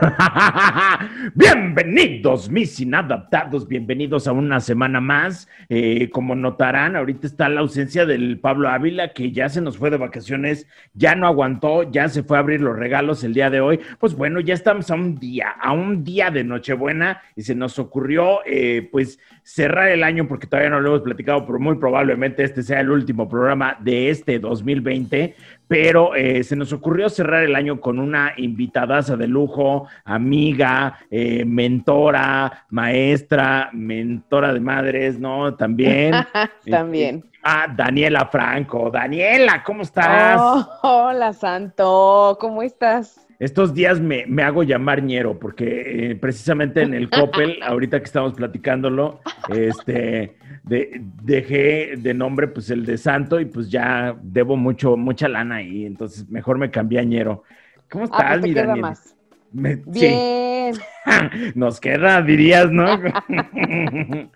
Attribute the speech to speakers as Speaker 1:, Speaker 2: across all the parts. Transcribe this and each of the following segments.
Speaker 1: bienvenidos, mis inadaptados, bienvenidos a una semana más. Eh, como notarán, ahorita está la ausencia del Pablo Ávila, que ya se nos fue de vacaciones, ya no aguantó, ya se fue a abrir los regalos el día de hoy. Pues bueno, ya estamos a un día, a un día de Nochebuena y se nos ocurrió, eh, pues, cerrar el año, porque todavía no lo hemos platicado, pero muy probablemente este sea el último programa de este 2020 pero eh, se nos ocurrió cerrar el año con una invitadaza de lujo, amiga, eh, mentora, maestra, mentora de madres, ¿no? También.
Speaker 2: También.
Speaker 1: Ah, Daniela Franco. Daniela, ¿cómo estás?
Speaker 2: Oh, hola, Santo. ¿Cómo estás?
Speaker 1: Estos días me, hago llamar ñero porque eh, precisamente en el Coppel, ahorita que estamos platicándolo, este, dejé de nombre pues el de Santo y pues ya debo mucho, mucha lana ahí, entonces mejor me cambié a ñero. ¿Cómo
Speaker 2: ah, pues estás, mi Más. Bien.
Speaker 1: Nos queda, dirías, ¿no?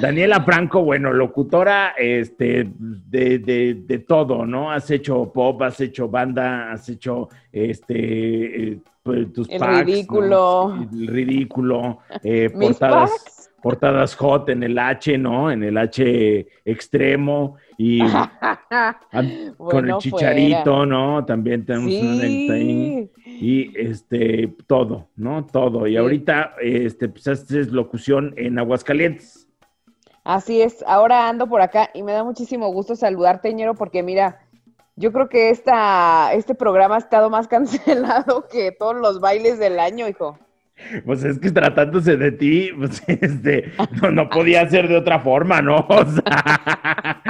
Speaker 1: Daniela Franco, bueno, locutora este, de, todo, ¿no? Has hecho pop, has hecho banda, has hecho este, eh, pues, tus
Speaker 2: El ridículo.
Speaker 1: El ridículo. Eh, portadas, portadas hot en el H, ¿no? En el H extremo y con el chicharito, ¿no? También tenemos un y este todo, ¿no? Todo. Y ahorita este pues haces locución en Aguascalientes.
Speaker 2: Así es, ahora ando por acá y me da muchísimo gusto saludarte, Ñero, porque mira, yo creo que esta, este programa ha estado más cancelado que todos los bailes del año, hijo.
Speaker 1: Pues es que tratándose de ti, pues este, no, podía ser de otra forma, ¿no? O sea,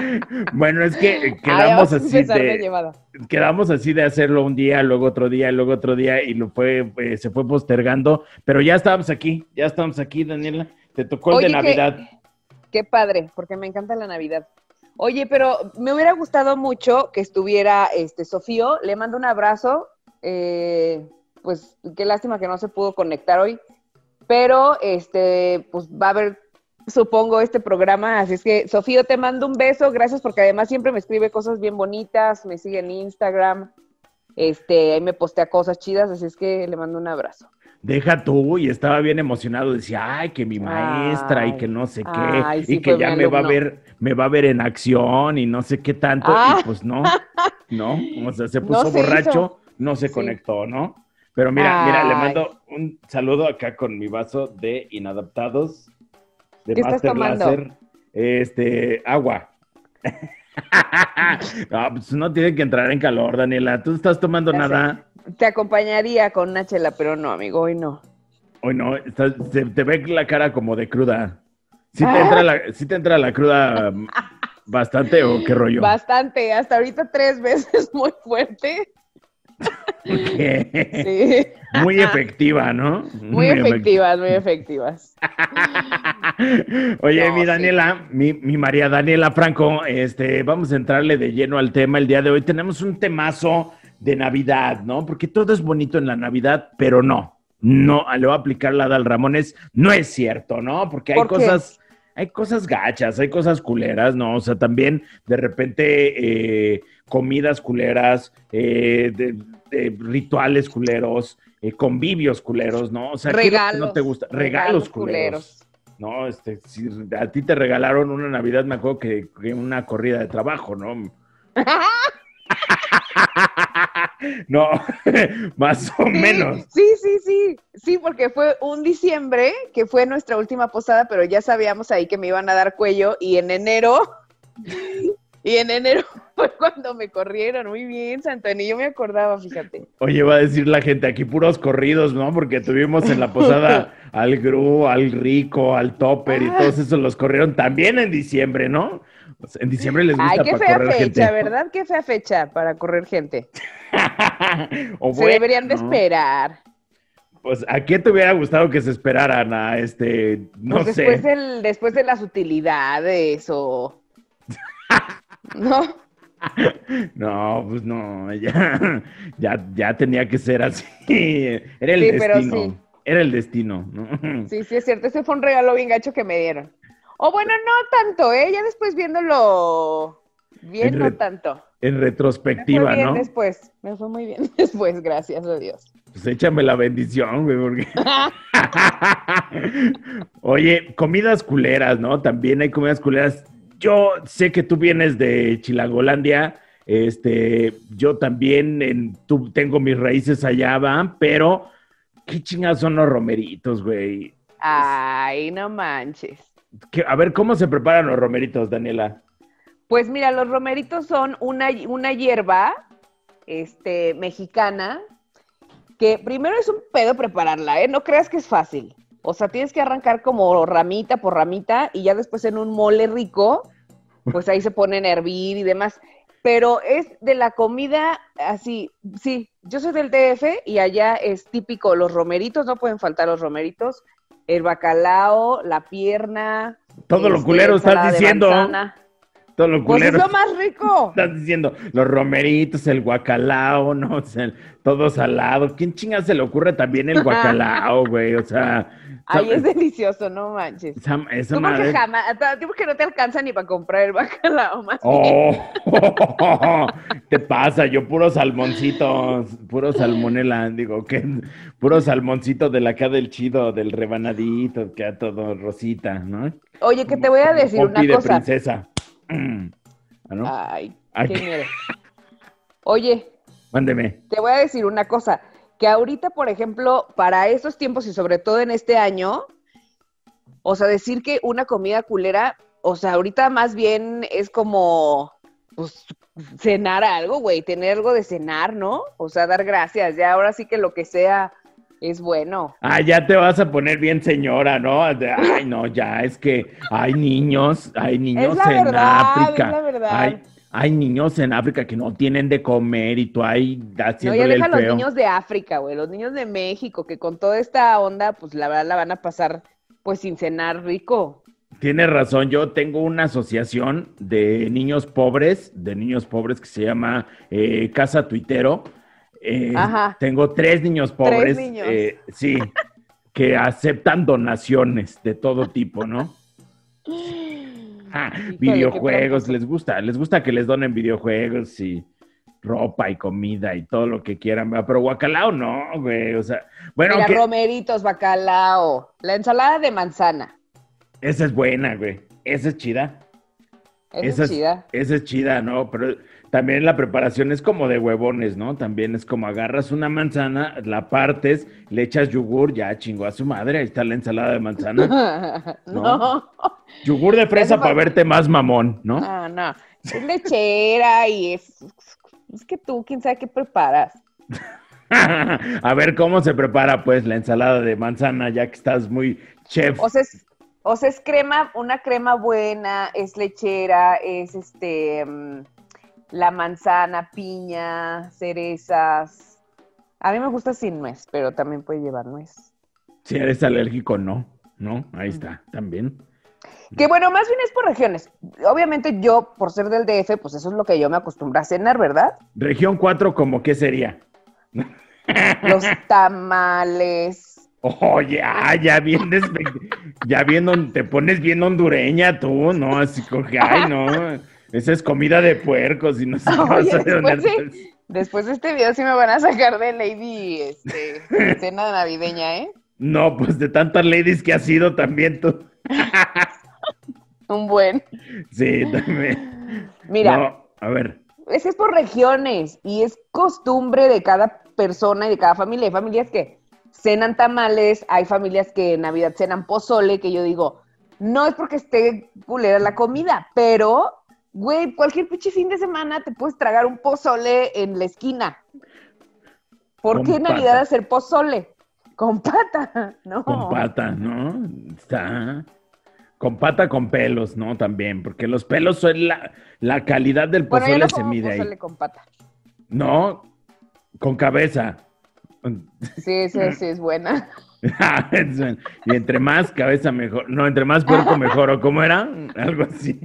Speaker 1: bueno, es que quedamos así de, quedamos así de hacerlo un día, luego otro día, luego otro día, y lo fue, eh, se fue postergando, pero ya estábamos aquí, ya estamos aquí, Daniela. Te tocó el de Navidad.
Speaker 2: Qué padre, porque me encanta la Navidad. Oye, pero me hubiera gustado mucho que estuviera este Sofío. Le mando un abrazo. Eh, pues qué lástima que no se pudo conectar hoy. Pero este, pues va a haber, supongo, este programa. Así es que, Sofío, te mando un beso. Gracias porque además siempre me escribe cosas bien bonitas, me sigue en Instagram. Este, ahí me postea cosas chidas, así es que le mando un abrazo
Speaker 1: deja tú, y estaba bien emocionado, decía, ay, que mi maestra y que no sé qué, y que ya me va a ver, me va a ver en acción y no sé qué tanto, y ah. pues no, no, o sea, se puso borracho, no se conectó, ¿no? Pero mira, mira, le mando un saludo acá con mi vaso de inadaptados, de Master Láser, este, agua. no, pues no tiene que entrar en calor, Daniela, ¿tú estás tomando nada?
Speaker 2: Te acompañaría con una chela, pero no, amigo, hoy no.
Speaker 1: Hoy no, te ve la cara como de cruda. ¿Sí te, entra la, te entra la cruda bastante o qué rollo?
Speaker 2: Bastante, hasta ahorita tres veces muy fuerte.
Speaker 1: Sí. Muy efectiva, ¿no?
Speaker 2: Muy, efectivas, muy efectivas.
Speaker 1: Oye, mi Daniela, mi, mi, María Daniela Franco, este, vamos a entrarle de lleno al tema el día de hoy. Tenemos un temazo de Navidad, ¿no? Porque todo es bonito en la Navidad, pero no, no, le voy a aplicar la Dal Ramones, no es cierto, ¿no? Porque hay cosas, hay cosas gachas, hay cosas culeras, ¿no? O sea, también de repente eh, comidas culeras, eh, de, rituales culeros, eh, convivios culeros, ¿no? O sea,
Speaker 2: regalos,
Speaker 1: no te gusta? Regalos, culeros. No, este, si a ti te regalaron una Navidad, me acuerdo que, que una corrida de trabajo, ¿no? no, más o menos.
Speaker 2: Sí, sí, sí, sí, porque fue un diciembre que fue nuestra última posada, pero ya sabíamos ahí que me iban a dar cuello y en enero, y en enero fue cuando me corrieron. Muy bien, Ni yo me acordaba, fíjate.
Speaker 1: Oye, va a decir la gente aquí puros corridos, ¿no? Porque tuvimos en la posada al Gru, al Rico, al Topper y todos esos los corrieron también en diciembre, ¿no? en diciembre les gusta
Speaker 2: Ay, qué fea fecha, ¿verdad? Qué fea fecha para correr gente. se deberían de esperar.
Speaker 1: Pues, ¿a quién te hubiera gustado que se esperaran a este, no
Speaker 2: pues después sé? después de las utilidades o... ¿No?
Speaker 1: No, pues no, ya, ya, tenía que ser así. Era el destino. Era el destino, ¿no?
Speaker 2: Sí, sí, es cierto. Ese fue un regalo bien gacho que me dieron. O bueno, no tanto, ¿eh? Ya después viéndolo bien, no tanto.
Speaker 1: En retrospectiva,
Speaker 2: me fue
Speaker 1: bien
Speaker 2: después, me fue muy bien después, gracias a Dios.
Speaker 1: Pues échame la bendición, güey, porque... Oye, comidas culeras, ¿no? También hay comidas culeras. Yo sé que tú vienes de Chilagolandia, este, yo también en, tú, tengo mis raíces allá, ¿va? Pero, ¿qué chingados son los romeritos, güey?
Speaker 2: Ay, no manches.
Speaker 1: a ver, ¿cómo se preparan los romeritos, Daniela?
Speaker 2: Pues mira, los romeritos son una, una hierba este, mexicana que primero es un pedo prepararla, ¿eh? No creas que es fácil. O sea, tienes que arrancar como ramita por ramita y ya después en un mole rico, pues ahí se ponen a hervir y demás. Pero es de la comida así, sí, yo soy del DF y allá es típico los romeritos, no pueden faltar los romeritos, el bacalao, la pierna.
Speaker 1: Todo lo este, culero estás diciendo.
Speaker 2: Todo lo pues culero. Pues es lo más rico.
Speaker 1: Estás diciendo los romeritos, el guacalao, no, o todo salado. ¿Quién chinga se le ocurre también el guacalao, güey? O sea.
Speaker 2: Ay, es delicioso, no manches. Esa, esa madre... porque jamás, que no te alcanza ni para comprar el bacalao más
Speaker 1: oh, te pasa, yo puro salmoncitos, puro salmonela, digo, que puro salmoncito de la acá del chido, del rebanadito, que a todo rosita, ¿no?
Speaker 2: Oye, que te voy a decir una cosa.
Speaker 1: princesa.
Speaker 2: ¿Ah, Ay, qué miedo. Oye.
Speaker 1: Mándeme.
Speaker 2: Te voy a decir una cosa, que ahorita, por ejemplo, para estos tiempos y sobre todo en este año, o sea, decir que una comida culera, o sea, ahorita más bien es como, pues, cenar algo, güey, tener algo de cenar, ¿no? O sea, dar gracias, ya ahora sí que lo que sea es bueno.
Speaker 1: Ah, ya te vas a poner bien señora, ¿no? Ay, no, ya es que hay niños, hay niños en África. Es la verdad. Hay, niños en África que no tienen de comer y tú ahí haciéndole No, ya deja
Speaker 2: los niños de África, güey, los niños de México, que con toda esta onda, pues la verdad la van a pasar pues sin cenar rico.
Speaker 1: Tienes razón, yo tengo una asociación de niños pobres, de niños pobres que se llama eh, Casa Tuitero eh, tengo tres niños pobres, eh, sí, que aceptan donaciones de todo tipo, ¿no? Videojuegos, les gusta, les gusta que les donen videojuegos y ropa y comida y todo lo que quieran, pero guacalao no, güey, o sea, bueno.
Speaker 2: Mira, romeritos, bacalao, la ensalada de manzana.
Speaker 1: Esa es buena, güey, esa es chida.
Speaker 2: Esa, es chida.
Speaker 1: Esa es chida, ¿no? Pero también la preparación es como de huevones, ¿no? También es como agarras una manzana, la partes, le echas yogur, ya chingó a su madre, ahí está la ensalada de manzana. No. Yogur de fresa para verte más mamón, ¿no?
Speaker 2: No, no. Es lechera y es. Es que tú, quién sabe qué preparas.
Speaker 1: a ver cómo se prepara, pues, la ensalada de manzana, ya que estás muy chef.
Speaker 2: O sea, es, o sea, es crema, una crema buena, es lechera, es este. Mm, la manzana, piña, cerezas. A mí me gusta sin nuez, pero también puede llevar nuez.
Speaker 1: Si eres alérgico, no. No, ahí está, también.
Speaker 2: Que bueno, más bien es por regiones. Obviamente yo, por ser del DF, pues eso es lo que yo me acostumbro a cenar, ¿verdad?
Speaker 1: Región 4, ¿como qué sería?
Speaker 2: Los tamales.
Speaker 1: Oye, ya, ya bien, ya bien, te pones bien hondureña tú, ¿no? Así coge, ay, no. Esa es comida de puercos y no sé
Speaker 2: qué después, de, este video sí me van a sacar de Lady este, cena navideña, ¿eh?
Speaker 1: No, pues de tantas ladies que has sido también tú.
Speaker 2: Un buen.
Speaker 1: Sí, también.
Speaker 2: Mira.
Speaker 1: a ver.
Speaker 2: Es, es por regiones y es costumbre de cada persona y de cada familia. Hay familias que cenan tamales, hay familias que en Navidad cenan pozole, que yo digo, no es porque esté culera la comida, pero Güey, cualquier pinche fin de semana te puedes tragar un pozole en la esquina. ¿Por qué en Navidad hacer pozole? Con pata, ¿no?
Speaker 1: Con pata, ¿no? Está. Con pata con pelos, ¿no? También, porque los pelos son la, la calidad del pozole se mide pozole
Speaker 2: con pata.
Speaker 1: No, con cabeza.
Speaker 2: Sí, sí, sí, es buena.
Speaker 1: y entre más cabeza mejor. No, entre más puerco mejor, ¿o cómo era? Algo así.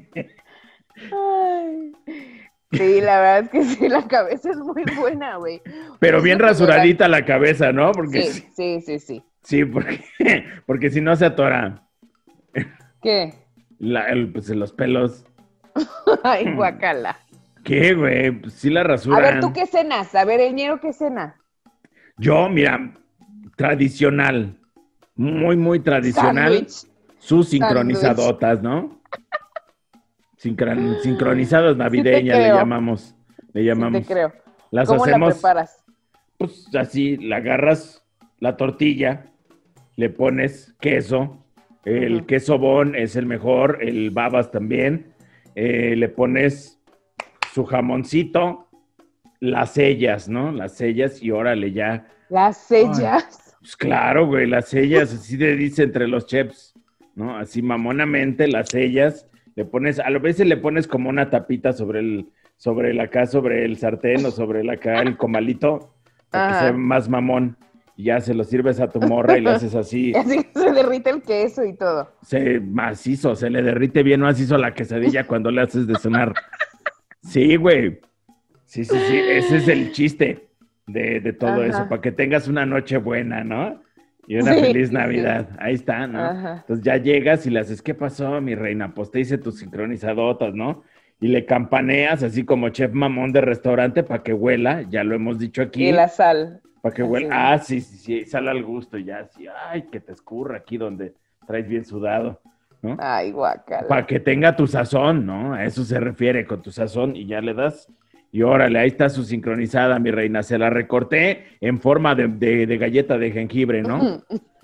Speaker 2: Sí, la verdad es que sí, la cabeza es muy buena, güey.
Speaker 1: Pero bien rasuradita la cabeza, ¿no? Porque
Speaker 2: sí, sí, sí, sí.
Speaker 1: Sí, porque, porque si no se atora.
Speaker 2: ¿Qué?
Speaker 1: La, pues los pelos.
Speaker 2: Ay, guacala.
Speaker 1: ¿Qué, güey? Pues sí la rasura.
Speaker 2: A ver, ¿tú qué cenas? A ver, el ñero, ¿qué cena?
Speaker 1: Yo, mira, tradicional, muy, muy tradicional. Sus sincronizadotas, ¿no? Sincron- sincronizadas navideñas le llamamos. Le
Speaker 2: Sí
Speaker 1: llamamos.
Speaker 2: te creo.
Speaker 1: Las
Speaker 2: ¿Cómo la
Speaker 1: hacemos,
Speaker 2: preparas?
Speaker 1: pues así, la agarras la tortilla, le pones queso, el queso bon es el mejor, el babas también, eh, le pones su jamoncito, las sellas, ¿no? Las sellas y órale ya.
Speaker 2: Las sellas.
Speaker 1: Pues claro, güey, las sellas, así te dice entre los chefs, ¿no? Así mamonamente las sellas, le pones, a veces le pones como una tapita sobre el, sobre el acá, sobre el sartén o sobre el acá, el comalito, para que sea más mamón. Y ya se lo sirves a tu morra y lo haces así,
Speaker 2: así se derrite el queso y todo.
Speaker 1: se macizo, se le derrite bien macizo la quesadilla cuando le haces de sonar. Sí, güey. Sí, sí, sí, ese es el chiste de, de todo
Speaker 2: Ajá.
Speaker 1: eso, para que tengas una noche buena, ¿no? Y una
Speaker 2: Sí,
Speaker 1: feliz Navidad. Ahí está, ¿no?
Speaker 2: Ajá.
Speaker 1: Entonces ya llegas y le haces, ¿qué pasó, mi reina? Pues te hice tus sincronizadotas, ¿no? Y le campaneas así como chef mamón de restaurante para que huela, ya lo hemos dicho aquí.
Speaker 2: Y la sal.
Speaker 1: Para que
Speaker 2: Así
Speaker 1: huela. Ah, sí, sí, sí, sale al gusto y ya así, ay, que te escurra aquí donde traes bien sudado, ¿no?
Speaker 2: Ay, guacala.
Speaker 1: Para que tenga tu sazón, ¿no? A eso se refiere con tu sazón y ya le das. Y órale, ahí está su sincronizada, mi reina. Se la recorté en forma de, de- de galleta de jengibre, ¿no?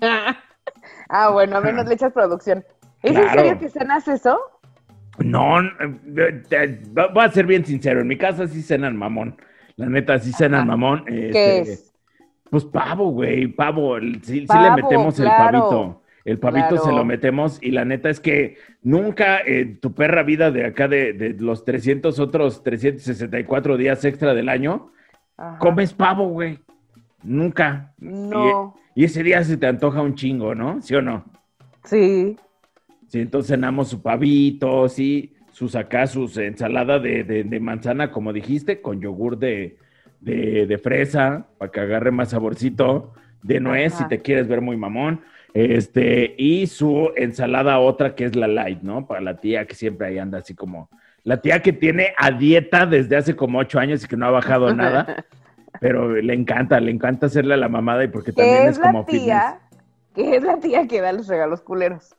Speaker 2: ah, bueno, a menos le echas producción. ¿Es en serio que cenas eso?
Speaker 1: No, eh, voy a ser bien sincero. En mi casa sí cenan mamón. La neta, sí cenan
Speaker 2: Ajá.
Speaker 1: mamón.
Speaker 2: ¿Qué
Speaker 1: Este,
Speaker 2: es?
Speaker 1: Pues pavo, güey, pavo. Sí, sí le metemos el pavito. El pavito se lo metemos y la neta es que nunca en tu perra vida de acá de, de los 300 otros 364 días extra del año,
Speaker 2: Ajá.
Speaker 1: comes pavo, güey. Nunca.
Speaker 2: No.
Speaker 1: Y, y ese día se te antoja un chingo, ¿no? ¿Sí o no?
Speaker 2: Sí.
Speaker 1: Sí, entonces cenamos su pavito, sí, sus acá, sus ensalada de, de- de manzana, como dijiste, con yogur de, de- de fresa, para que agarre más saborcito, de nuez,
Speaker 2: Ajá.
Speaker 1: si te quieres ver muy mamón, este, y su ensalada otra que es la light, ¿no? Para la tía que siempre ahí anda así como, la tía que tiene a dieta desde hace como ocho años y que no ha bajado nada, pero le encanta, le encanta hacerle a la mamada y porque también es
Speaker 2: es la
Speaker 1: como fitness.
Speaker 2: tía, que es la tía que da los regalos culeros.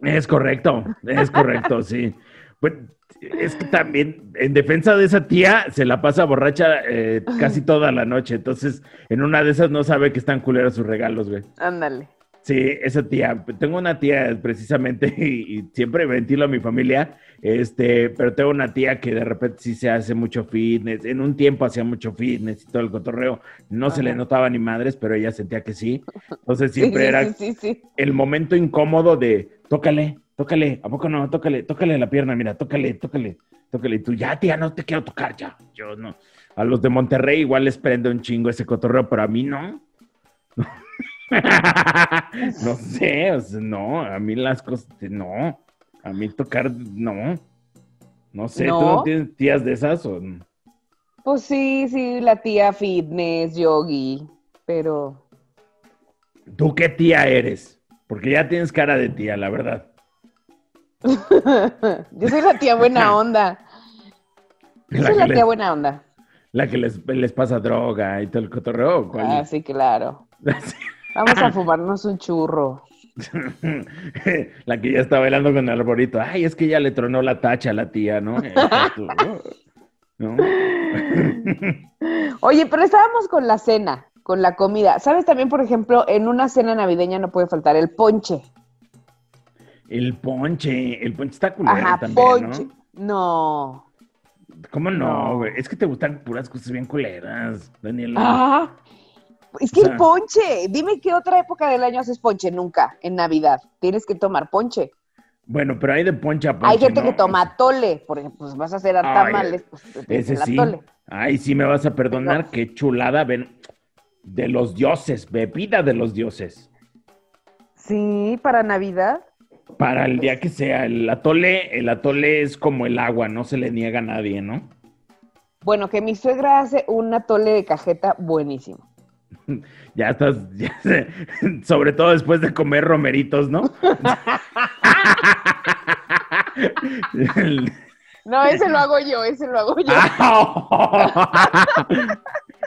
Speaker 1: Es correcto, es correcto, sí. Pues es que también, en defensa de esa tía, se la pasa borracha eh, casi toda la noche. Entonces, en una de esas no sabe que están culeros sus regalos, güey.
Speaker 2: Ándale.
Speaker 1: Sí, esa tía. Tengo una tía precisamente, y, y siempre ventilo a mi familia, este, pero tengo una tía que de repente sí se hace mucho fitness. En un tiempo hacía mucho fitness y todo el cotorreo. No se le notaba ni madres, pero ella sentía que sí. Entonces siempre
Speaker 2: sí,
Speaker 1: era
Speaker 2: sí, sí, sí.
Speaker 1: el momento incómodo de tócale, tócale, ¿a poco no? Tócale, tócale la pierna, mira, tócale, tócale, tócale. Y tú, ya, tía, no te quiero tocar, ya. Yo no. A los de Monterrey igual les prende un chingo ese cotorreo, pero a mí no. no sé, o sea, no, a mí las cosas, no. A mí tocar, no. No sé, ¿tú
Speaker 2: ¿No?
Speaker 1: tienes tías de esas o no?
Speaker 2: Pues sí, sí, la tía fitness, yogi, pero
Speaker 1: ¿Tú qué tía eres? Porque ya tienes cara de tía, la verdad.
Speaker 2: yo soy la tía buena onda. Yo
Speaker 1: La
Speaker 2: soy la
Speaker 1: les-
Speaker 2: tía buena onda.
Speaker 1: La que les, les pasa droga y todo el cotorreo. ¿o cuál?
Speaker 2: Ah, sí, claro. Vamos a fumarnos un churro.
Speaker 1: la que ya está bailando con el arborito. Ay, es que ya le tronó la tacha a la tía, ¿no? ¿No?
Speaker 2: Oye, pero estábamos con la cena, con la comida. ¿Sabes también, por ejemplo, en una cena navideña no puede faltar el ponche?
Speaker 1: El ponche, el ponche está culero
Speaker 2: Ajá,
Speaker 1: también,
Speaker 2: ponche.
Speaker 1: ¿no?
Speaker 2: No.
Speaker 1: ¿Cómo no,
Speaker 2: No.
Speaker 1: Es que te gustan puras cosas bien culeras, Daniela.
Speaker 2: Ah, es que el ponche. Dime qué otra época del año haces ponche. Nunca, en Navidad. Tienes que tomar ponche.
Speaker 1: Bueno, pero hay de ponche a ponche,
Speaker 2: Hay gente
Speaker 1: ¿no?
Speaker 2: que toma tole, por ejemplo, pues vas a hacer tamales, pues
Speaker 1: Ese sí.
Speaker 2: atole.
Speaker 1: Ay, sí me vas a perdonar.
Speaker 2: No.
Speaker 1: Qué chulada, ven. De los dioses, bebida de los dioses.
Speaker 2: Sí, para Navidad.
Speaker 1: Para el día que sea, el atole, el atole es como el agua, no se le niega a nadie, ¿no?
Speaker 2: Bueno, que mi suegra hace un atole de cajeta buenísimo.
Speaker 1: Ya estás, ya sé, sobre todo después de comer romeritos, ¿no?
Speaker 2: No, ese lo hago yo, ese lo hago yo.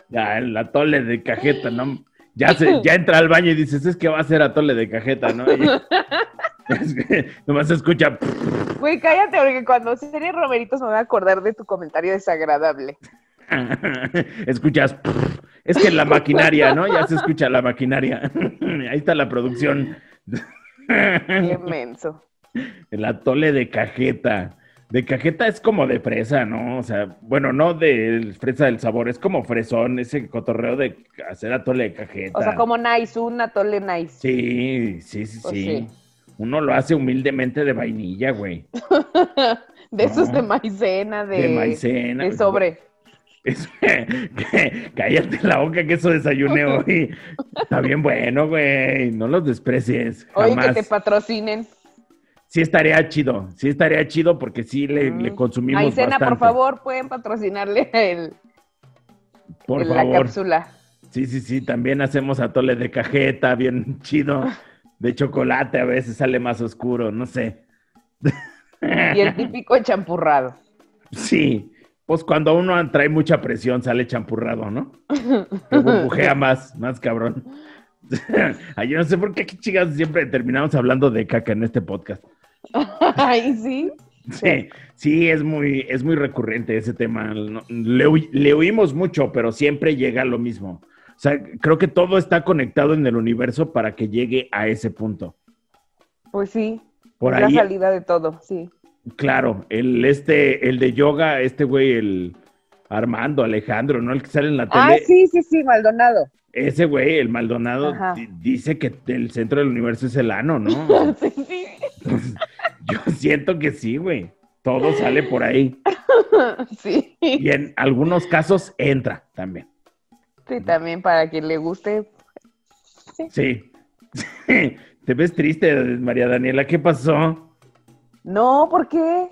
Speaker 1: Ya, el atole de cajeta, ¿no? Ya, se, ya entra al baño y dices, es que va a ser atole de cajeta, ¿no? Y, es que nomás se escucha.
Speaker 2: Güey, cállate, porque cuando serie Romeritos me voy a acordar de tu comentario desagradable.
Speaker 1: Escuchas. Es que la maquinaria, ¿no? Ya se escucha la maquinaria. Ahí está la producción.
Speaker 2: Qué menso.
Speaker 1: El atole de cajeta. De cajeta es como de fresa, ¿no? O sea, bueno, no de fresa del sabor, es como fresón, ese cotorreo de hacer atole de cajeta.
Speaker 2: O sea, como nice, un atole nice.
Speaker 1: Sí, sí, sí,
Speaker 2: Pues
Speaker 1: sí.
Speaker 2: sí.
Speaker 1: Uno lo hace humildemente de vainilla, güey.
Speaker 2: De esos
Speaker 1: No.
Speaker 2: de maicena, de,
Speaker 1: De maicena.
Speaker 2: de sobre.
Speaker 1: Es- cállate la boca que eso desayuné hoy. Está bien bueno, güey. No los desprecies.
Speaker 2: Oye,
Speaker 1: Jamás.
Speaker 2: que te patrocinen.
Speaker 1: Sí estaría chido. Sí estaría chido porque sí le,
Speaker 2: Mm.
Speaker 1: le consumimos
Speaker 2: Maicena, por
Speaker 1: bastante.
Speaker 2: favor, pueden patrocinarle el,
Speaker 1: Por
Speaker 2: el- la
Speaker 1: favor.
Speaker 2: cápsula.
Speaker 1: Sí, sí, sí. También hacemos atole de cajeta, bien chido. De chocolate a veces sale más oscuro, no sé.
Speaker 2: Y el típico champurrado.
Speaker 1: Sí, pues cuando uno trae mucha presión sale champurrado, ¿no? Que burbujea más, más cabrón. Ay, yo no sé por qué qué chicas siempre terminamos hablando de caca en este podcast.
Speaker 2: Ay, sí.
Speaker 1: Sí, sí, es muy, es muy recurrente ese tema. Le, le oímos mucho, pero siempre llega a lo mismo. O sea, creo que todo está conectado en el universo para que llegue a ese punto.
Speaker 2: Pues sí.
Speaker 1: Por
Speaker 2: es
Speaker 1: ahí,
Speaker 2: la salida de todo, sí.
Speaker 1: Claro, el este, el de yoga, este güey, el Armando, Alejandro, ¿no? El que sale en la tele.
Speaker 2: Ah, sí, sí, sí, Maldonado.
Speaker 1: Ese güey, el Maldonado, dice que el centro del universo es el ano, ¿no?
Speaker 2: Sí, sí.
Speaker 1: Yo siento que sí, güey. Todo sale por ahí.
Speaker 2: Sí.
Speaker 1: Y en algunos casos entra también.
Speaker 2: Sí, también para quien le guste.
Speaker 1: Sí. Te ves triste, María Daniela. ¿Qué pasó?
Speaker 2: No, ¿por qué?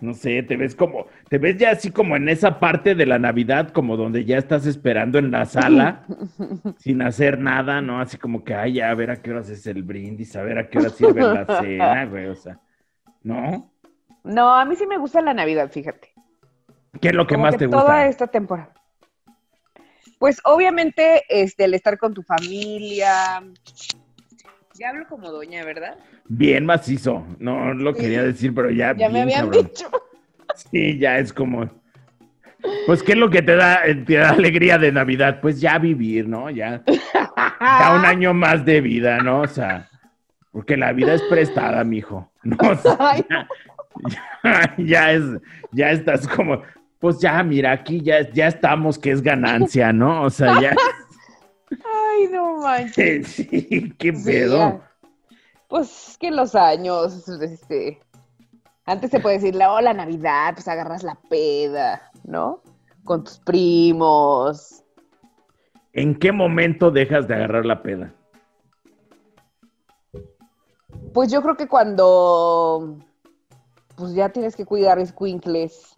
Speaker 1: No sé, te ves como, te ves ya así como en esa parte de la Navidad, como donde ya estás esperando en la sala, sin hacer nada, ¿no? Así como que, ay, ya, a ver a qué horas es el brindis, a ver a qué hora sirve la cena, güey, o sea, ¿no?
Speaker 2: No, a mí sí me gusta la Navidad, fíjate.
Speaker 1: ¿Qué es lo que
Speaker 2: Como
Speaker 1: más
Speaker 2: que
Speaker 1: te
Speaker 2: toda
Speaker 1: gusta?
Speaker 2: esta temporada. Pues obviamente, este, el estar con tu familia. Ya hablo como doña, ¿verdad?
Speaker 1: Bien macizo, no lo quería decir, pero ya,
Speaker 2: Ya me habían
Speaker 1: cabrón.
Speaker 2: dicho.
Speaker 1: Sí, ya es como, pues, ¿qué es lo que te da, te da alegría de Navidad? Pues ya vivir, ¿no? Ya, ya un año más de vida, ¿no? O sea, porque la vida es prestada, mijo. No, o sea,
Speaker 2: Ay,
Speaker 1: ya, ya es, ya estás como, pues ya, mira, aquí ya, ya estamos, que es ganancia, ¿no? O sea, ya,
Speaker 2: ay, no manches.
Speaker 1: sí, qué pedo.
Speaker 2: Pues que los años, este. Antes se puede decir, la, oh, la Navidad, pues agarras la peda, ¿no? Con tus primos.
Speaker 1: ¿En qué momento dejas de agarrar la peda?
Speaker 2: Pues yo creo que cuando. Pues ya tienes que cuidar escuincles.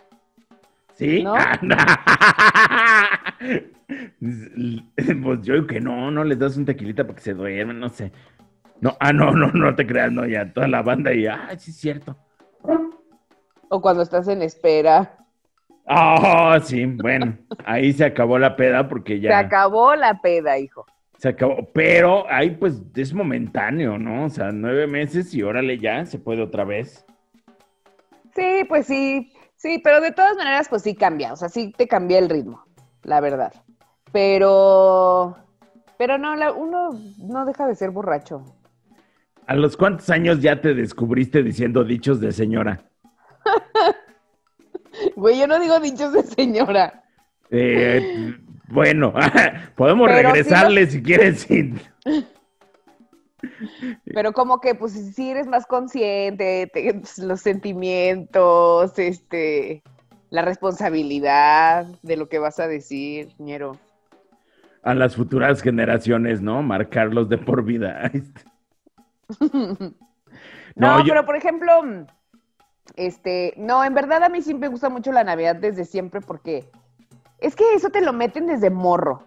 Speaker 1: ¿Sí?
Speaker 2: ¿No?
Speaker 1: pues yo digo que no, no les das un tequilita para que se duermen, no sé. No, ah, no, no, no te creas, no, ya toda la banda y, ah, sí es cierto.
Speaker 2: O cuando estás en espera.
Speaker 1: Ah, sí, bueno, ahí se acabó la peda porque ya
Speaker 2: Se acabó la peda, hijo.
Speaker 1: se acabó, pero ahí pues es momentáneo, ¿no? O sea, nueve meses y órale ya, se puede otra vez.
Speaker 2: Sí, pues sí. Sí, pero de todas maneras, pues sí cambia. O sea, sí te cambia el ritmo, la verdad. Pero. Pero no, la- uno no deja de ser borracho.
Speaker 1: ¿A los cuántos años ya te descubriste diciendo dichos de señora?
Speaker 2: Güey, yo no digo dichos de señora.
Speaker 1: Eh, bueno, podemos
Speaker 2: Pero
Speaker 1: regresarle si quieres. sí.
Speaker 2: Pero como que, pues, si eres más consciente, te- pues, los sentimientos, este, la responsabilidad de lo que vas a decir, ñero.
Speaker 1: A las futuras generaciones, ¿no? Marcarlos de por vida.
Speaker 2: No,
Speaker 1: No, yo-
Speaker 2: pero por ejemplo, este, no, en verdad a mí siempre me gusta mucho la Navidad desde siempre porque es que eso te lo meten desde morro.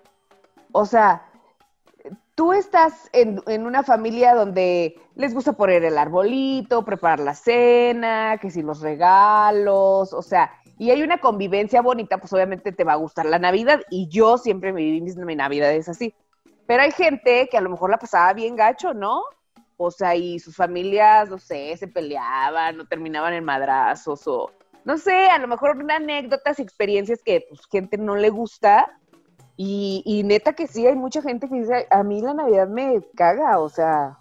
Speaker 2: O sea, tú estás en, una familia donde les gusta poner el arbolito, preparar la cena, que si los regalos, o sea, y hay una convivencia bonita, pues obviamente te va a gustar la Navidad. Y yo siempre me viví mis Navidades así. Pero hay gente que a lo mejor la pasaba bien gacho, ¿no? O sea, y sus familias, no sé, se peleaban o terminaban en madrazos o, no sé, a lo mejor anécdotas, experiencias que pues gente no le gusta. Y, y neta que sí, hay mucha gente que dice, a mí la Navidad me caga, o sea,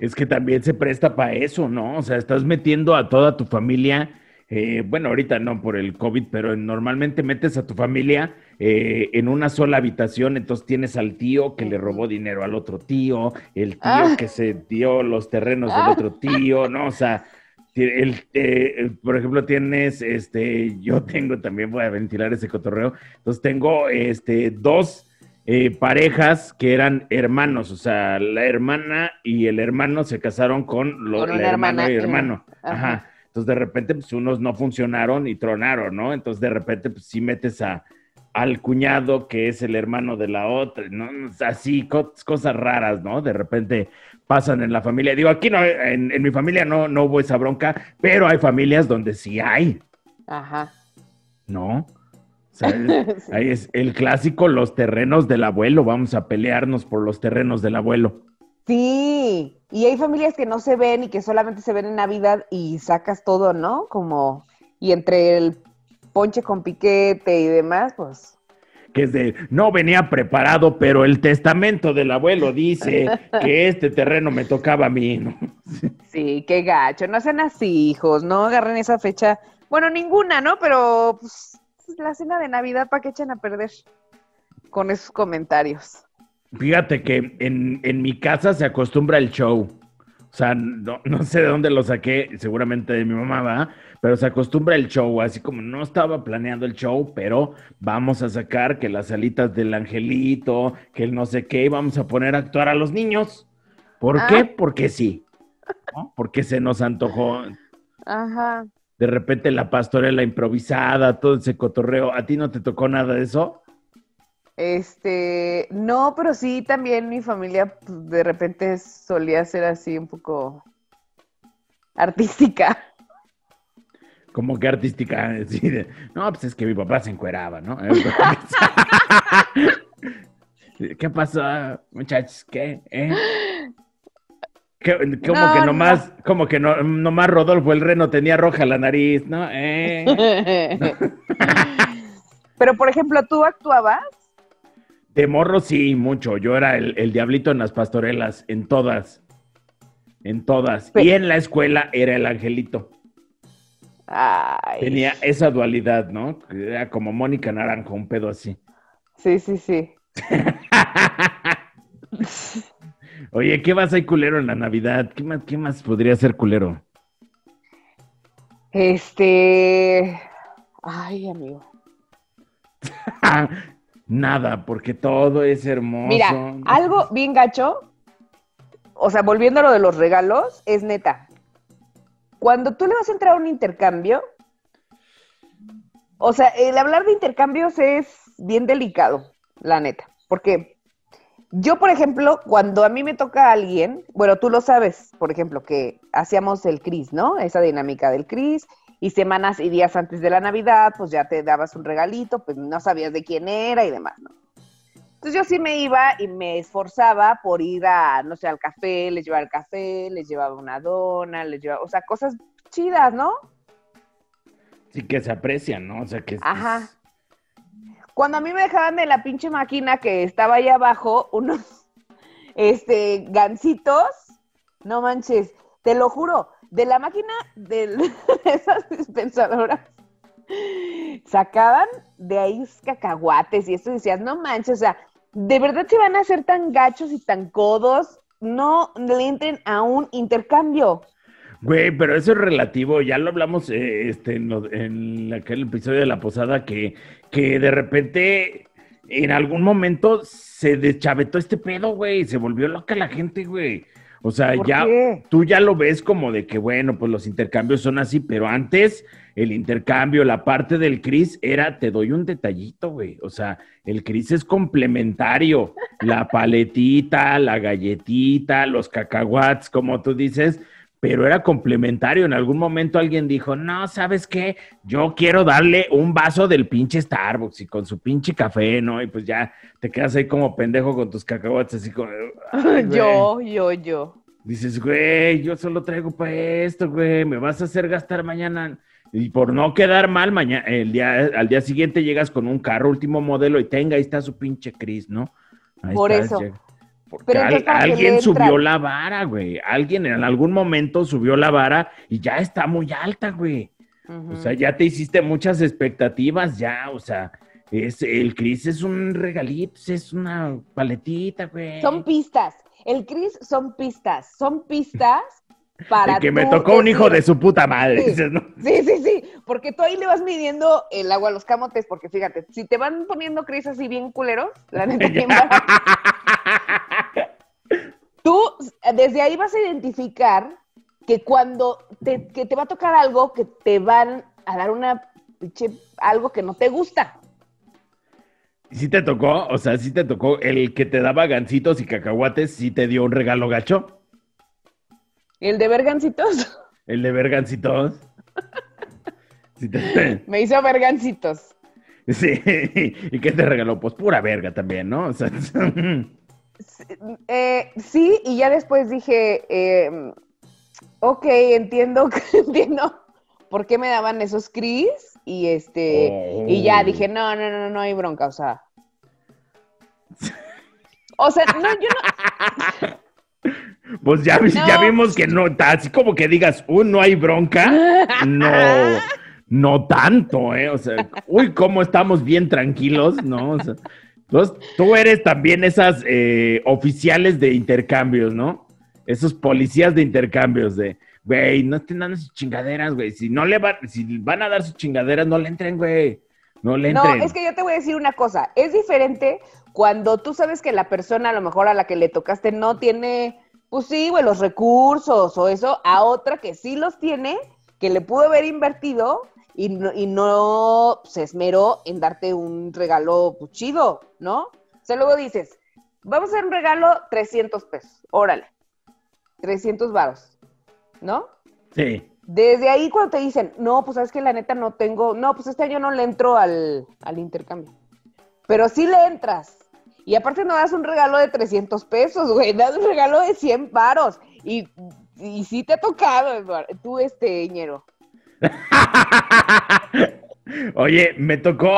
Speaker 1: es que también se presta para eso, ¿no? O sea, estás metiendo a toda tu familia, eh, bueno, ahorita no por el COVID, pero normalmente metes a tu familia eh, en una sola habitación, entonces tienes al tío que le robó dinero al otro tío, el tío ah. que se dio los terrenos del otro ah. tío, ¿no? O sea, el, eh, por ejemplo, tienes, este, yo tengo también, voy a ventilar ese cotorreo, entonces tengo, este, dos eh, parejas que eran hermanos, o sea, la hermana y el hermano se casaron con, los la hermana y hermano. Ajá. Entonces de repente pues unos no funcionaron y tronaron, ¿no? Entonces de repente pues sí metes a, al cuñado que es el hermano de la otra, ¿no? Así, cosas raras, ¿no? De repente pasan en la familia. Digo, aquí no, en, en mi familia no, no hubo esa bronca, pero hay familias donde sí hay.
Speaker 2: Ajá.
Speaker 1: ¿No? Ahí es el clásico, los terrenos del abuelo. Vamos a pelearnos por los terrenos del abuelo.
Speaker 2: Sí, y hay familias que no se ven y que solamente se ven en Navidad y sacas todo, ¿no? Como, y entre el ponche con piquete y demás, pues.
Speaker 1: Que es de, no venía preparado, pero el testamento del abuelo dice que este terreno me tocaba a mí, ¿no?
Speaker 2: Sí, qué gacho, no sean así, hijos, no agarren esa fecha. Bueno, ninguna, ¿no? Pero pues, la cena de Navidad, ¿para qué echan a perder con esos comentarios?
Speaker 1: Fíjate que en, mi casa se acostumbra el show. O sea, no, sé de dónde lo saqué, seguramente de mi mamá, va, pero se acostumbra el show, así como no estaba planeando el show, pero vamos a sacar que las alitas del angelito, que el no sé qué, vamos a poner a actuar a los niños. ¿Por qué? Ah. Porque sí. Porque se nos antojó.
Speaker 2: Ajá
Speaker 1: de repente la pastorela improvisada, todo ese cotorreo. ¿A ti no te tocó nada de eso?
Speaker 2: Este, no, pero sí también mi familia pues, de repente solía ser así un poco artística.
Speaker 1: Como que artística, no, pues es que mi papá se encueraba, ¿no? ¿Qué pasó, muchachos? ¿Qué? ¿Eh? como que nomás, como que no, nomás Rodolfo el Reno tenía roja la nariz, ¿no? Eh.
Speaker 2: Pero, por ejemplo, ¿tú actuabas?
Speaker 1: De morro sí, mucho. Yo era el, diablito en las pastorelas, en todas. En todas. Y en la escuela era el angelito. Tenía esa dualidad, ¿no? Era como Mónica Naranjo, un pedo así.
Speaker 2: Sí, sí, sí.
Speaker 1: Oye, ¿qué más hay culero en la Navidad? ¿Qué más, qué más podría ser culero?
Speaker 2: Este. Ay, amigo.
Speaker 1: Nada, porque todo es hermoso.
Speaker 2: Mira, algo bien gacho, o sea, volviendo a lo de los regalos, es neta. Cuando tú le vas a entrar a un intercambio, o sea, el hablar de intercambios es bien delicado, la neta. Porque yo, por ejemplo, cuando a mí me toca a alguien, bueno, tú lo sabes, por ejemplo, que hacíamos el CRIS, ¿no? Esa dinámica del CRIS, y semanas y días antes de la Navidad, pues ya te dabas un regalito, pues no sabías de quién era y demás, ¿no? Entonces yo sí me iba y me esforzaba por ir a, no sé, al café, les llevaba el café, les llevaba una dona, les llevaba, o sea, cosas chidas, ¿no?
Speaker 1: Sí, que se aprecian, ¿no? O sea, que...
Speaker 2: Ajá. Cuando a mí me dejaban de la pinche máquina que estaba ahí abajo, unos este gancitos, no manches, te lo juro, de la máquina de esas dispensadoras sacaban de ahí cacahuates y eso decías, no manches, o sea, de verdad se van a ser tan gachos y tan codos, no le entren a un intercambio.
Speaker 1: Güey, pero eso es relativo, ya lo hablamos eh, este, en, aquel episodio de la posada que, que de repente en algún momento se deschavetó este pedo, güey, se volvió loca la gente, güey. O sea, ya tú ya lo ves como de que, bueno, pues los intercambios son así, pero antes el intercambio, la parte del Cris era, te doy un detallito, güey. O sea, el Cris es complementario. La paletita, la galletita, los cacahuats, como tú dices, pero era complementario. En algún momento alguien dijo, no, ¿sabes qué? Yo quiero darle un vaso del pinche Starbucks y con su pinche café, ¿no? Y pues ya te quedas ahí como pendejo con tus cacahuates, así como...
Speaker 2: yo, yo, yo.
Speaker 1: Dices, güey, yo solo traigo para esto, güey, me vas a hacer gastar mañana. Y por no quedar mal, mañana, el día, al día siguiente llegas con un carro último modelo y tenga, ahí está su pinche Cris, ¿no?
Speaker 2: por eso.
Speaker 1: Porque alguien subió la vara, güey. Alguien en algún momento subió la vara y ya está muy alta, güey. O sea, ya te hiciste muchas expectativas, ya, o sea, es, el Cris es un regalito, es una paletita, güey.
Speaker 2: Son pistas. El Cris son pistas. Son pistas para.
Speaker 1: que me tocó un hijo de su puta madre.
Speaker 2: Sí. sí, sí, sí. Porque tú ahí le vas midiendo el agua a los camotes, porque fíjate, si te van poniendo Cris así bien culeros, la neta, ¿quién va? Tú desde ahí vas a identificar que cuando te, que te va a tocar algo que te van a dar una algo que no te gusta.
Speaker 1: ¿Sí te tocó? O sea, ¿sí te tocó el que te daba gancitos y cacahuates? ¿Sí te dio un regalo gacho?
Speaker 2: ¿El de ver gancitos?
Speaker 1: ¿El de ver gancitos?
Speaker 2: Me hizo ver gancitos.
Speaker 1: Sí, ¿y qué te regaló? Pues pura verga también, ¿no? O sea,
Speaker 2: Eh, sí, y ya después dije, eh, ok, entiendo, entiendo por qué me daban esos cris y este, y ya oh. dije, no, no, no, no hay bronca, o sea. O sea, no, yo no.
Speaker 1: Pues ya, ya vimos que no, así como que digas, uy, no hay bronca, no, no tanto, ¿eh? O sea, uy, cómo estamos bien tranquilos, ¿no? O sea, entonces, tú eres también esas eh, oficiales de intercambios, ¿no? Esos policías de intercambios de, güey, no estén dando sus chingaderas, güey. Si no le van, si van a dar sus chingaderas, no le entren, güey. No le entren.
Speaker 2: No, es que yo te voy a decir una cosa. Es diferente cuando tú sabes que la persona a lo mejor a la que le tocaste no tiene, pues sí, güey, los recursos o eso, a otra que sí los tiene, que le pudo haber invertido y no, se esmeró en darte un regalo pues, chido, ¿no? O sea, luego dices, vamos a hacer un regalo 300 pesos, órale, 300 varos, ¿no?
Speaker 1: Sí.
Speaker 2: Desde ahí cuando te dicen, no, pues sabes que la neta no tengo, no, pues este año no le entro al, intercambio. Pero sí le entras. Y aparte no das un regalo de 300 pesos, güey, das un regalo de 100 varos. Y, y sí te ha tocado, Eduardo, tú, este, ñero.
Speaker 1: Oye, me tocó,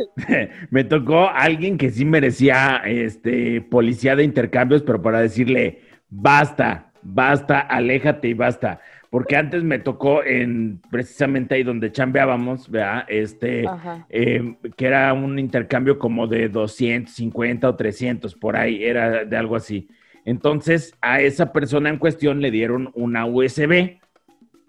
Speaker 1: me tocó alguien que sí merecía este policía de intercambios, pero para decirle, basta, basta, aléjate y basta. Porque antes me tocó en precisamente ahí donde chambeábamos, ¿verdad? Este, em, que era un intercambio como de 250 o 300, por ahí, era de algo así. Entonces, a esa persona en cuestión le dieron una USB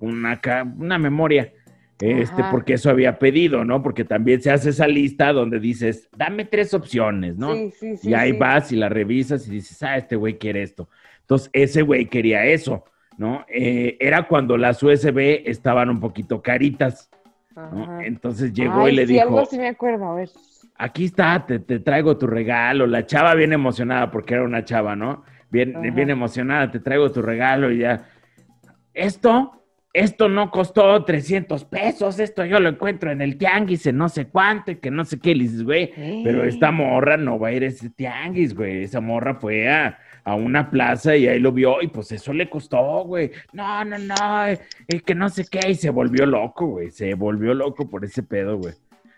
Speaker 1: una, una memoria. Este, porque eso había pedido, ¿no? Porque también se hace esa lista donde dices, dame tres opciones, ¿no? Sí, sí, sí, y ahí vas y la revisas y dices, ah, este güey quiere esto. Entonces, ese güey quería eso, ¿no? Eh, era cuando las USB estaban un poquito caritas, ¿no? Entonces llegó y le dijo.
Speaker 2: algo sí me acuerdo, a ver.
Speaker 1: Aquí está, te, traigo tu regalo. La chava bien emocionada porque era una chava, ¿no? Bien, bien emocionada, te traigo tu regalo y ya. Esto esto no costó 300 pesos, esto yo lo encuentro en el tianguis en no sé cuánto y que no sé qué, le dices, güey, pero esta morra no va a ir a ese tianguis, güey, esa morra fue a, una plaza y ahí lo vio y pues eso le costó, güey, no, no, no, es que no sé qué, y se volvió loco, güey, se volvió loco por ese pedo, güey.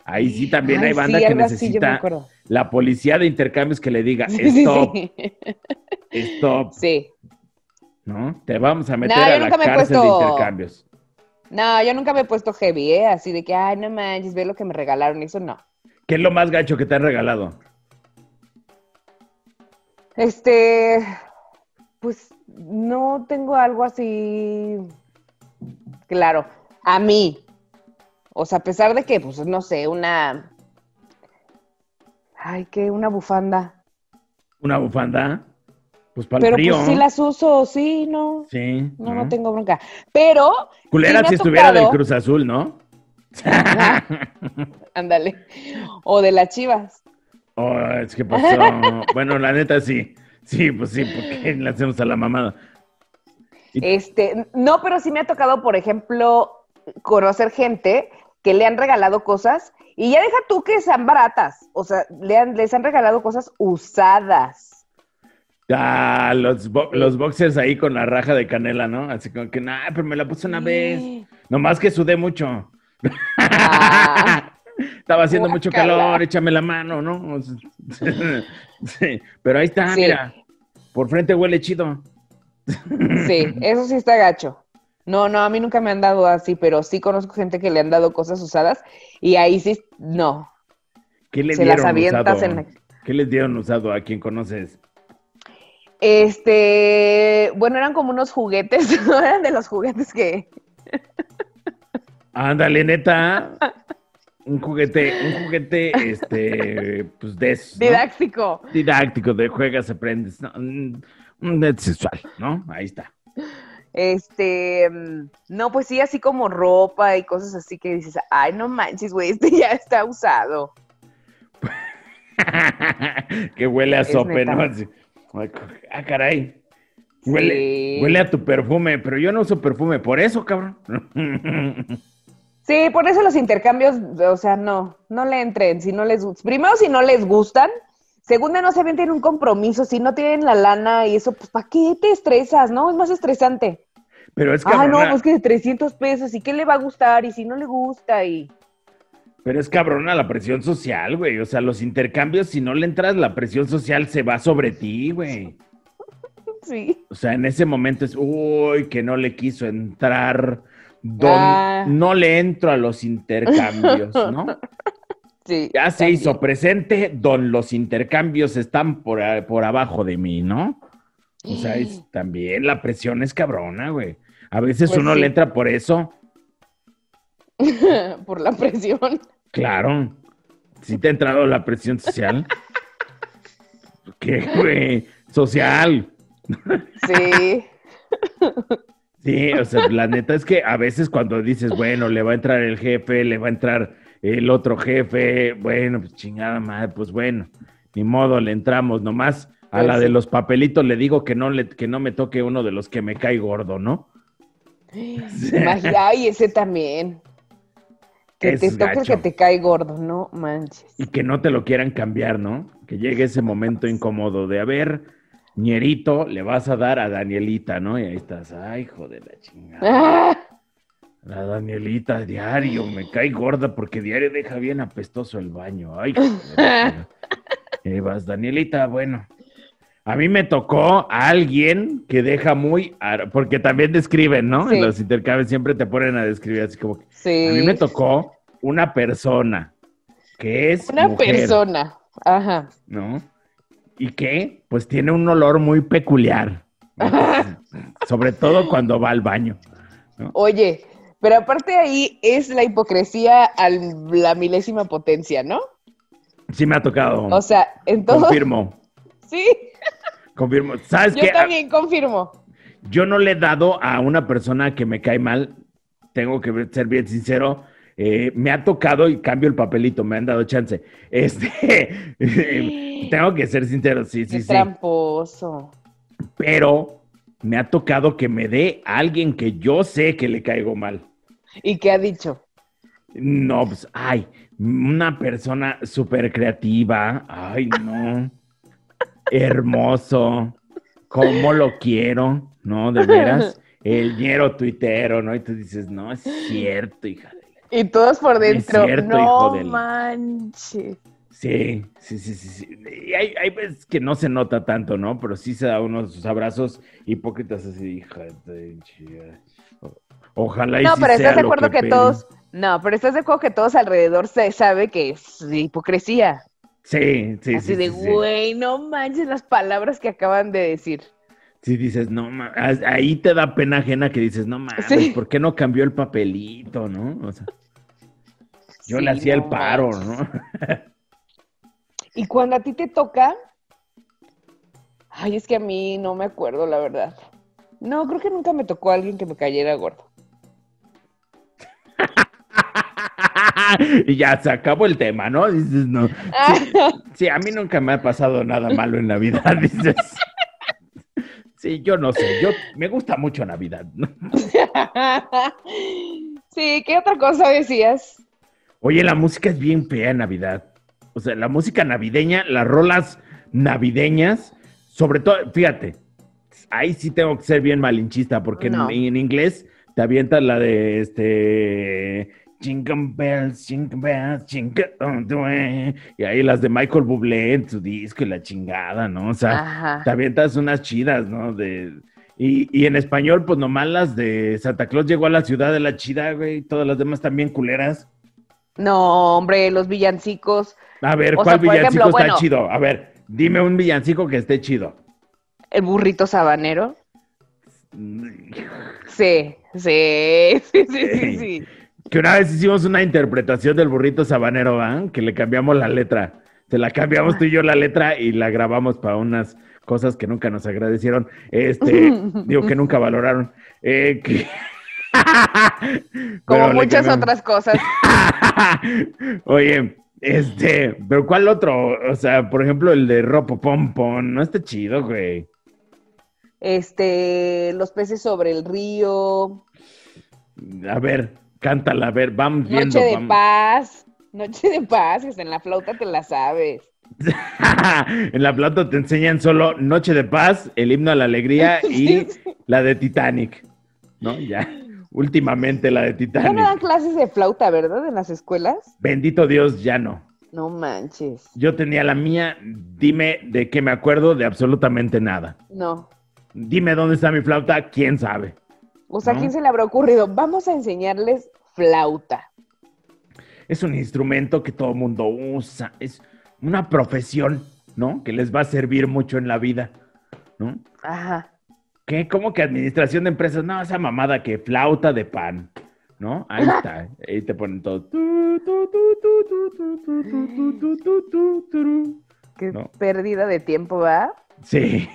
Speaker 1: Ahí sí también hay banda que necesita la policía de intercambios que le diga, stop, stop.
Speaker 2: Sí.
Speaker 1: ¿no? Te vamos a meter a la cárcel de intercambios.
Speaker 2: No, yo nunca me he puesto heavy, ¿eh? Así de que, ay, no manches, ve lo que me regalaron, eso no.
Speaker 1: ¿Qué es lo más gacho que te han regalado?
Speaker 2: Este, pues no tengo algo así claro. A mí. O sea, a pesar de que, pues, no sé, una. Ay, ¿qué? Una bufanda.
Speaker 1: ¿Una bufanda? Pues para
Speaker 2: Pero
Speaker 1: el frío.
Speaker 2: pues sí las uso, sí, no.
Speaker 1: Sí.
Speaker 2: No, no, tengo bronca. Pero.
Speaker 1: Culera si estuviera del Cruz Azul, ¿no?
Speaker 2: Ándale. o de las chivas.
Speaker 1: Oh, es que pasó. bueno, la neta sí. Sí, pues sí, porque le hacemos a la mamada.
Speaker 2: Este, no, pero sí me ha tocado, por ejemplo, conocer gente que le han regalado cosas y ya deja tú que sean baratas, o sea, le han, les han regalado cosas usadas.
Speaker 1: Ah, los, los boxers ahí con la raja de canela, ¿no? Así como que, nah, pero me la puse una vez. Nomás que sudé mucho. Ah. Estaba haciendo mucho calor, échame la mano, ¿no? sí, pero ahí está, mira. Por frente huele chido.
Speaker 2: Sí, eso sí está gacho. No, no, a mí nunca me han dado así, pero sí conozco gente que le han dado cosas usadas y ahí sí, no.
Speaker 1: ¿Qué le dieron usado? ¿Qué les dieron usado a quien conoces?
Speaker 2: Este, bueno, eran como unos juguetes, ¿no? Eran de los juguetes que...
Speaker 1: Ándale, neta. Un juguete, un juguete, este, pues de eso.
Speaker 2: Didáctico.
Speaker 1: Didáctico, de juegas, aprendes. ¿no? Un net sexual, ¿no? Ahí está.
Speaker 2: Este, mm, no, pues sí, así como ropa y cosas así que dices, ay, no manches, güey, este ya está usado.
Speaker 1: que huele a sope, ¿no? ah, caray. Huele, huele a tu perfume, pero yo no uso perfume, por eso, cabrón.
Speaker 2: sí, por eso los intercambios, o sea, no, no le entren, si no les Primero, si no les gustan, Segunda, no se ven tienen un compromiso, si no tienen la lana y eso, pues ¿para qué te estresas? ¿No? Es más estresante.
Speaker 1: Pero es que.
Speaker 2: Ah, no, pues que de 300 pesos, ¿y qué le va a gustar? Y si no le gusta, y.
Speaker 1: Pero es cabrona la presión social, güey. O sea, los intercambios, si no le entras, la presión social se va sobre ti, güey.
Speaker 2: Sí.
Speaker 1: O sea, en ese momento es, uy, que no le quiso entrar. Don, ah. No le entro a los intercambios, ¿no? ya se hizo presente, don los intercambios están por, por abajo de mí, ¿no? O sea, también la presión es cabrona, güey. A veces pues uno le entra por eso.
Speaker 2: por la presión.
Speaker 1: Claro. ¿Sí te ha entrado la presión social? ¿Qué, güey? Social.
Speaker 2: Sí.
Speaker 1: Sí, o sea, la neta es que a veces cuando dices, bueno, le va a entrar el jefe, le va a entrar el otro jefe, bueno, pues chingada madre, pues bueno, ni modo, le entramos nomás. A la de los papelitos le digo que no, le, que no me toque uno de los que me cae gordo, ¿no?
Speaker 2: Ay, ese también. Que te toque que te cae gordo, no manches.
Speaker 1: Y que no te lo quieran cambiar, ¿no? Que llegue ese momento incómodo de, a ver, ñerito, le vas a dar a Danielita, ¿no? Y ahí estás, ay, hijo de la chingada. La Danielita diario, me cae gorda porque diario deja bien apestoso el baño. Ay, y vas, Danielita, bueno. A mí me tocó a alguien que deja muy, porque también describen, ¿no? En los intercambios siempre te ponen a describir así como que. Sí. A mí me tocó una persona que es.
Speaker 2: Una persona, ajá.
Speaker 1: ¿No? Y que, pues tiene un olor muy peculiar. Sobre todo cuando va al baño.
Speaker 2: Oye, pero aparte ahí es la hipocresía a la milésima potencia, ¿no?
Speaker 1: Sí me ha tocado.
Speaker 2: O sea, en todo...
Speaker 1: Confirmo.
Speaker 2: Sí.
Speaker 1: Confirmo. ¿Sabes
Speaker 2: Yo también confirmo.
Speaker 1: Yo no le he dado a una persona que me cae mal, tengo que ser bien sincero, eh, me ha tocado y cambio el papelito, me han dado chance. Este, tengo que ser sincero, sí, sí, sí.
Speaker 2: Tramposo.
Speaker 1: Pero me ha tocado que me dé a alguien que yo sé que le caigo mal.
Speaker 2: ¿Y qué ha dicho?
Speaker 1: No, pues, ay, una persona súper creativa. Ay, no. Hermoso. ¿Cómo lo quiero? ¿No? De veras. El ñero tuitero, ¿no? Y tú dices, no, es cierto, hija.
Speaker 2: Y todos por dentro. Cierto, no hijo manches.
Speaker 1: Sí, sí, sí, sí. sí. Y hay, hay, veces que no se nota tanto, ¿no? Pero sí se da unos sus abrazos hipócritas así, hija de Ojalá y
Speaker 2: No, pero estás de acuerdo que, todos, no, pero estás de acuerdo que todos alrededor se sabe que es hipocresía.
Speaker 1: Sí, sí,
Speaker 2: Así de, güey, no manches las palabras que acaban de decir.
Speaker 1: Sí, dices, no, ahí te da pena ajena que dices, no mames, ¿por qué no cambió el papelito, no? O sea, yo le hacía el paro, ¿no?
Speaker 2: y cuando a ti te toca, ay, es que a mí no me acuerdo, la verdad. No, creo que nunca me tocó a alguien que me cayera gordo.
Speaker 1: y ya se acabó el tema, ¿no? Dices, no. Sí, a mí nunca me ha pasado nada malo en la vida, dices. Sí, yo no sé, yo me gusta mucho Navidad. ¿no?
Speaker 2: sí, ¿qué otra cosa decías?
Speaker 1: Oye, la música es bien fea en Navidad. O sea, la música navideña, las rolas navideñas, sobre todo, fíjate, ahí sí tengo que ser bien malinchista, porque en-
Speaker 2: No.
Speaker 1: en, inglés te avientas la de este. Jingle bells, jingle bells, jingle. Y ahí las de Michael Bublé en su disco y la chingada, ¿no? O sea,
Speaker 2: Ajá.
Speaker 1: te avientas unas chidas, ¿no? De, y, y en español, pues nomás las de Santa Claus llegó a la ciudad de la chida, güey. Todas las demás también culeras.
Speaker 2: No, hombre, los villancicos.
Speaker 1: A ver,
Speaker 2: O
Speaker 1: ¿cuál
Speaker 2: sea,
Speaker 1: villancico
Speaker 2: ejemplo,
Speaker 1: está
Speaker 2: bueno.
Speaker 1: chido? A ver, dime un villancico que esté chido.
Speaker 2: El burrito sabanero. Sí, sí, sí, sí, sí, sí.
Speaker 1: Que una vez hicimos una interpretación del burrito sabanero, ¿ah? Que le cambiamos la letra. Se la cambiamos tú y yo la letra y la grabamos para unas cosas que nunca nos agradecieron. Este, digo que nunca valoraron. Eh, que-
Speaker 2: Como
Speaker 1: Pero
Speaker 2: muchas otras cosas.
Speaker 1: Oye, este, pero ¿cuál otro? O sea, por ejemplo, el de Ropo Pompon, no está chido, güey.
Speaker 2: Este, los peces sobre el río.
Speaker 1: A ver, cántala, a ver, vamos viendo.
Speaker 2: Noche de
Speaker 1: vamos.
Speaker 2: paz. Noche de paz, que en la flauta te la sabes.
Speaker 1: en la plata te enseñan solo Noche de Paz, el himno a la alegría y la de Titanic. ¿No? Ya. Últimamente la de
Speaker 2: Ya no dan
Speaker 1: Titanic.
Speaker 2: clases de flauta, ¿verdad? En las escuelas.
Speaker 1: Bendito Dios, ya no.
Speaker 2: No manches.
Speaker 1: Yo tenía la mía, dime de qué me acuerdo de absolutamente nada.
Speaker 2: No.
Speaker 1: Dime dónde está mi flauta, quién sabe.
Speaker 2: O sea, ¿a
Speaker 1: ¿No?
Speaker 2: quién se le habrá ocurrido? Vamos a enseñarles flauta.
Speaker 1: Es un instrumento que todo mundo usa, es una profesión, ¿no? Que les va a servir mucho en la vida, ¿no?
Speaker 2: Ajá.
Speaker 1: ¿Qué? ¿Cómo que administración de empresas? No, esa mamada que flauta de pan. ¿No? Ahí está. Ahí te ponen todo.
Speaker 2: Qué pérdida de tiempo, ¿va?
Speaker 1: Sí.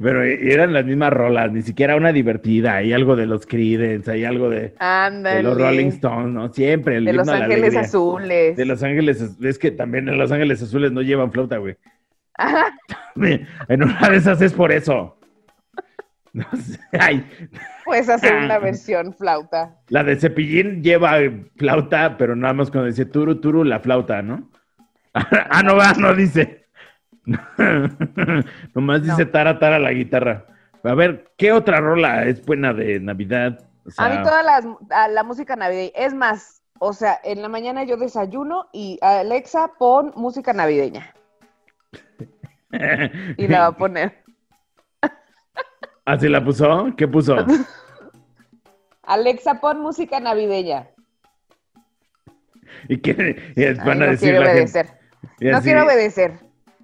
Speaker 1: Pero eran las mismas rolas, ni siquiera una divertida. Hay algo de los Creedence, hay algo de, de los Rolling Stones, ¿no? Siempre.
Speaker 2: De Los Ángeles Azules.
Speaker 1: De Los Ángeles Es que también en Los Ángeles Azules no llevan flauta, güey. En una de esas es por eso. No sé, ay,
Speaker 2: Puedes hacer una versión flauta.
Speaker 1: la de Cepillín lleva flauta, pero nada más cuando dice turu, turu, la flauta, ¿no? Ah, no va, no dice. Nomás dice tara, tara la guitarra. A ver, ¿qué otra rola es buena de Navidad? O sea,
Speaker 2: A mí toda las- a la música navideña. Es más, o sea, en la mañana yo desayuno y Alexa, pon música navideña. Y la va a poner.
Speaker 1: ¿Así la puso? ¿Qué puso?
Speaker 2: Alexa, pon música navideña.
Speaker 1: ¿Y qué y
Speaker 2: Ay,
Speaker 1: van a
Speaker 2: no
Speaker 1: decir
Speaker 2: quiere
Speaker 1: la gente?
Speaker 2: obedecer.
Speaker 1: Y
Speaker 2: No
Speaker 1: así-
Speaker 2: quiero obedecer.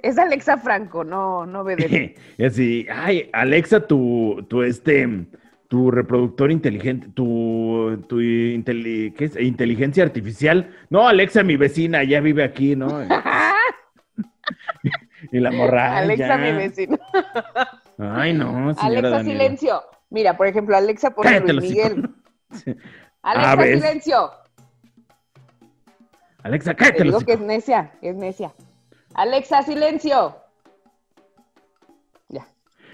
Speaker 2: Es Alexa Franco, no, no obedece.
Speaker 1: Y así, ay, Alexa, tu, tu este, tu reproductor inteligente, tu, tu inteli- ¿qué es? inteligencia artificial. No, Alexa, mi vecina, ya vive aquí, ¿no? Y la morra.
Speaker 2: Alexa,
Speaker 1: ya.
Speaker 2: mi vecino.
Speaker 1: Ay, no, señora
Speaker 2: Alexa,
Speaker 1: Daniela.
Speaker 2: silencio. Mira, por ejemplo, Alexa pone
Speaker 1: Cállate,
Speaker 2: Luis Miguel.
Speaker 1: Sí.
Speaker 2: Alexa,
Speaker 1: Ah,
Speaker 2: silencio.
Speaker 1: Alexa,
Speaker 2: Te
Speaker 1: cállate
Speaker 2: digo
Speaker 1: los
Speaker 2: que es necia, es necia. Alexa, silencio. Ya.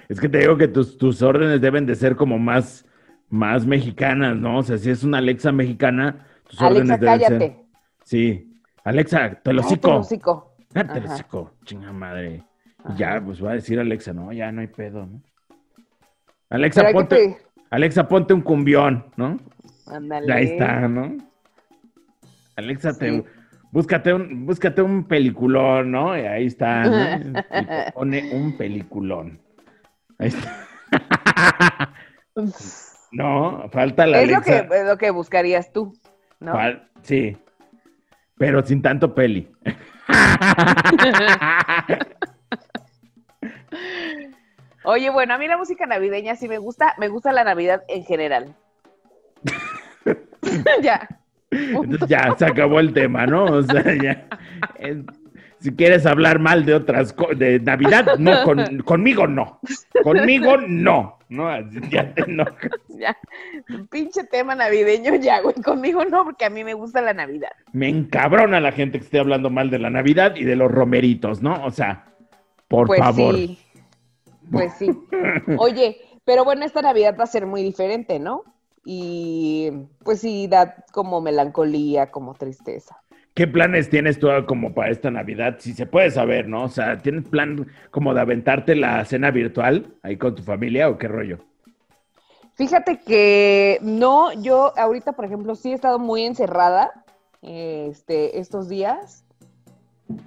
Speaker 1: Es que te digo que tus, tus órdenes deben de ser como más, más mexicanas, ¿no? O sea, si es una Alexa mexicana, tus órdenes deben ser.
Speaker 2: cállate.
Speaker 1: Sí. Alexa, te lo
Speaker 2: Ajá.
Speaker 1: hocico, chinga madre.
Speaker 2: Ajá.
Speaker 1: ya, pues va a decir Alexa, no, ya no hay pedo, ¿no? Alexa, ponte. Alexa, ponte un cumbión, ¿no?
Speaker 2: Ándale.
Speaker 1: Ahí está, ¿no? Alexa, te, búscate, un, búscate un peliculón, ¿no? Y ahí está, ¿no? Y pone un peliculón. Ahí está. no, falta la
Speaker 2: es lo
Speaker 1: Alexa.
Speaker 2: que, es lo que buscarías tú, ¿no?
Speaker 1: Fal- sí, pero sin tanto peli.
Speaker 2: Oye, bueno, a mí la música navideña sí me gusta, me gusta la Navidad en general. ya.
Speaker 1: Entonces ya se acabó el tema, ¿no? O sea, ya. es- si quieres hablar mal de otras cosas, de Navidad, no, con- conmigo no. Conmigo no. No, ya te enojas.
Speaker 2: Ya. Pinche tema navideño ya, güey. Conmigo no, porque a mí me gusta la Navidad.
Speaker 1: Me encabrona la gente que esté hablando mal de la Navidad y de los romeritos, ¿no? O sea, por
Speaker 2: pues
Speaker 1: favor.
Speaker 2: sí. Pues sí. Oye, pero bueno, esta Navidad va a ser muy diferente, ¿no? Y pues sí, da como melancolía, como tristeza.
Speaker 1: ¿Qué planes tienes tú como para esta Navidad? Si se puede saber, ¿no? O sea, ¿tienes plan como de aventarte la cena virtual ahí con tu familia o qué rollo?
Speaker 2: Fíjate que no, yo ahorita, por ejemplo, sí he estado muy encerrada este, estos días.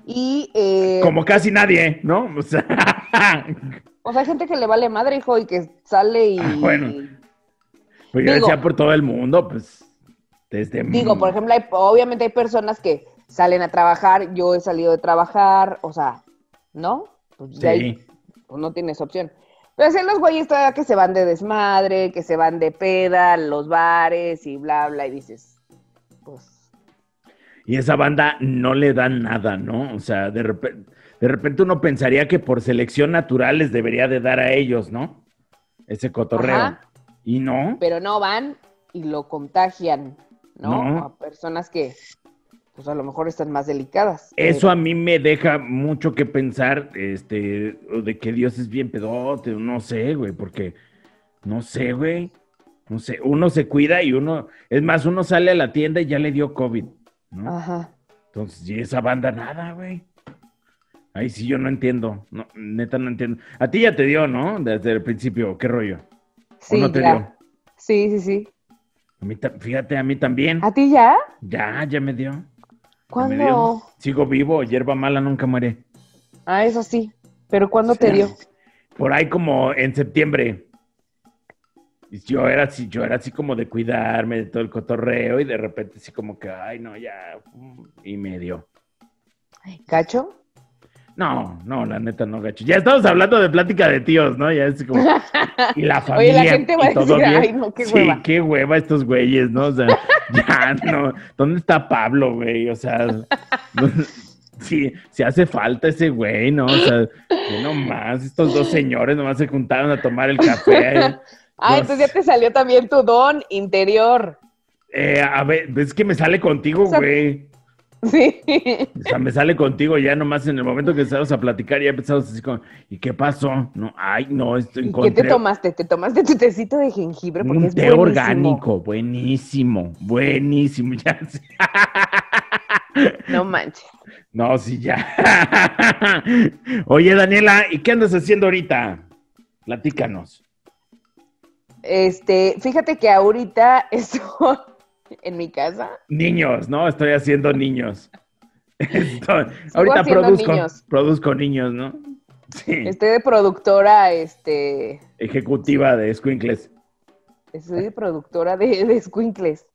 Speaker 2: Y. Eh,
Speaker 1: como casi nadie, ¿no? O sea.
Speaker 2: O sea, hay gente que le vale madre, hijo, y que sale y. Ah, bueno.
Speaker 1: Pues yo decía por todo el mundo, pues. Desde...
Speaker 2: Digo, por ejemplo, obviamente hay personas que salen a trabajar, yo he salido de trabajar, o sea, ¿no? Pues, sí. pues no tienes opción. Pero si los güeyes todavía que se van de desmadre, que se van de peda, los bares y bla, bla, y dices, pues
Speaker 1: y esa banda no le dan nada, ¿no? O sea, de repente, de repente uno pensaría que por selección natural les debería de dar a ellos, ¿no? Ese cotorreo. Y no.
Speaker 2: Pero no van y lo contagian, ¿no? A personas que, pues a lo mejor están más delicadas.
Speaker 1: Eso a mí me deja mucho que pensar, este, de que Dios es bien pedote, no sé, güey, porque, no sé, güey, no sé, uno se cuida y uno, es más, uno sale a la tienda y ya le dio COVID. Ajá. Entonces, y esa banda nada, güey. Ahí sí yo no entiendo. No, neta no entiendo. A ti ya te dio, ¿no? Desde el principio, ¿qué rollo?
Speaker 2: Sí, no te dio? Sí, sí, sí.
Speaker 1: A mí, fíjate, a mí también.
Speaker 2: ¿A ti ya?
Speaker 1: Ya, ya me dio.
Speaker 2: ¿Cuándo?
Speaker 1: Sigo vivo, hierba mala nunca muere.
Speaker 2: Ah, eso sí. ¿Pero cuándo te dio?
Speaker 1: Por ahí como en septiembre. Yo era así, yo era así como de cuidarme de todo el cotorreo y de repente así como que, ay, no, ya, y me dio.
Speaker 2: ¿Gacho?
Speaker 1: No, no, la neta no, gacho. Ya estamos hablando de plática de tíos, ¿no? Ya es como, y la familia.
Speaker 2: Oye, la gente va a decir, ay, no, qué hueva.
Speaker 1: Sí, qué hueva estos güeyes, ¿no? O sea, ya, no. ¿Dónde está Pablo, güey? O sea, sí, si hace falta ese güey, ¿no? O sea, no más, estos dos señores nomás se juntaron a tomar el café.
Speaker 2: Ah, entonces ya te salió también tu don interior.
Speaker 1: Eh, a ver, es que me sale contigo, güey.
Speaker 2: Sí.
Speaker 1: O sea, me sale contigo ya nomás en el momento que empezamos a platicar, ya empezamos así como, ¿y qué pasó? No, ay, no, esto
Speaker 2: ¿Y ¿Qué te tomaste? ¿Te tomaste tu tecito de jengibre? Porque Un té
Speaker 1: orgánico, buenísimo, buenísimo, ya.
Speaker 2: No manches.
Speaker 1: No, sí, ya. Oye, Daniela, ¿y qué andas haciendo ahorita? Platícanos.
Speaker 2: Este, fíjate que ahorita estoy en mi casa.
Speaker 1: Niños, ¿no? Estoy haciendo niños. ahorita produzco niños. produzco niños, ¿no?
Speaker 2: Sí. Estoy de productora, este.
Speaker 1: Ejecutiva de Squinkles.
Speaker 2: Estoy de productora de, de Squinkles.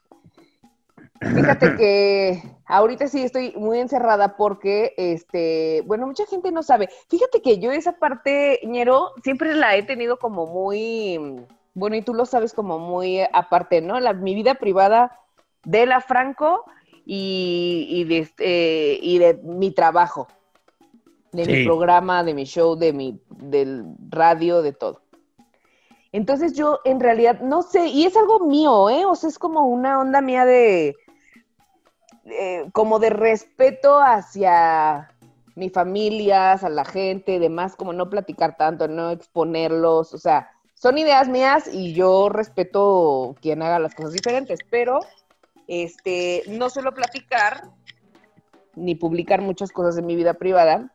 Speaker 2: Fíjate que ahorita sí estoy muy encerrada porque, este, bueno, mucha gente no sabe. Fíjate que yo esa parte, ñero, siempre la he tenido como muy bueno, y tú lo sabes como muy aparte, ¿no? La, mi vida privada de la Franco y, de, este, y de mi trabajo, de mi programa, de mi show, de mi, del radio, de todo. Entonces yo en realidad no sé, y es algo mío, ¿eh? O sea, es como una onda mía de, como de respeto hacia mi familia, a la gente, demás, como no platicar tanto, no exponerlos, o sea, son ideas mías y yo respeto quien haga las cosas diferentes, pero este, no suelo platicar ni publicar muchas cosas de mi vida privada.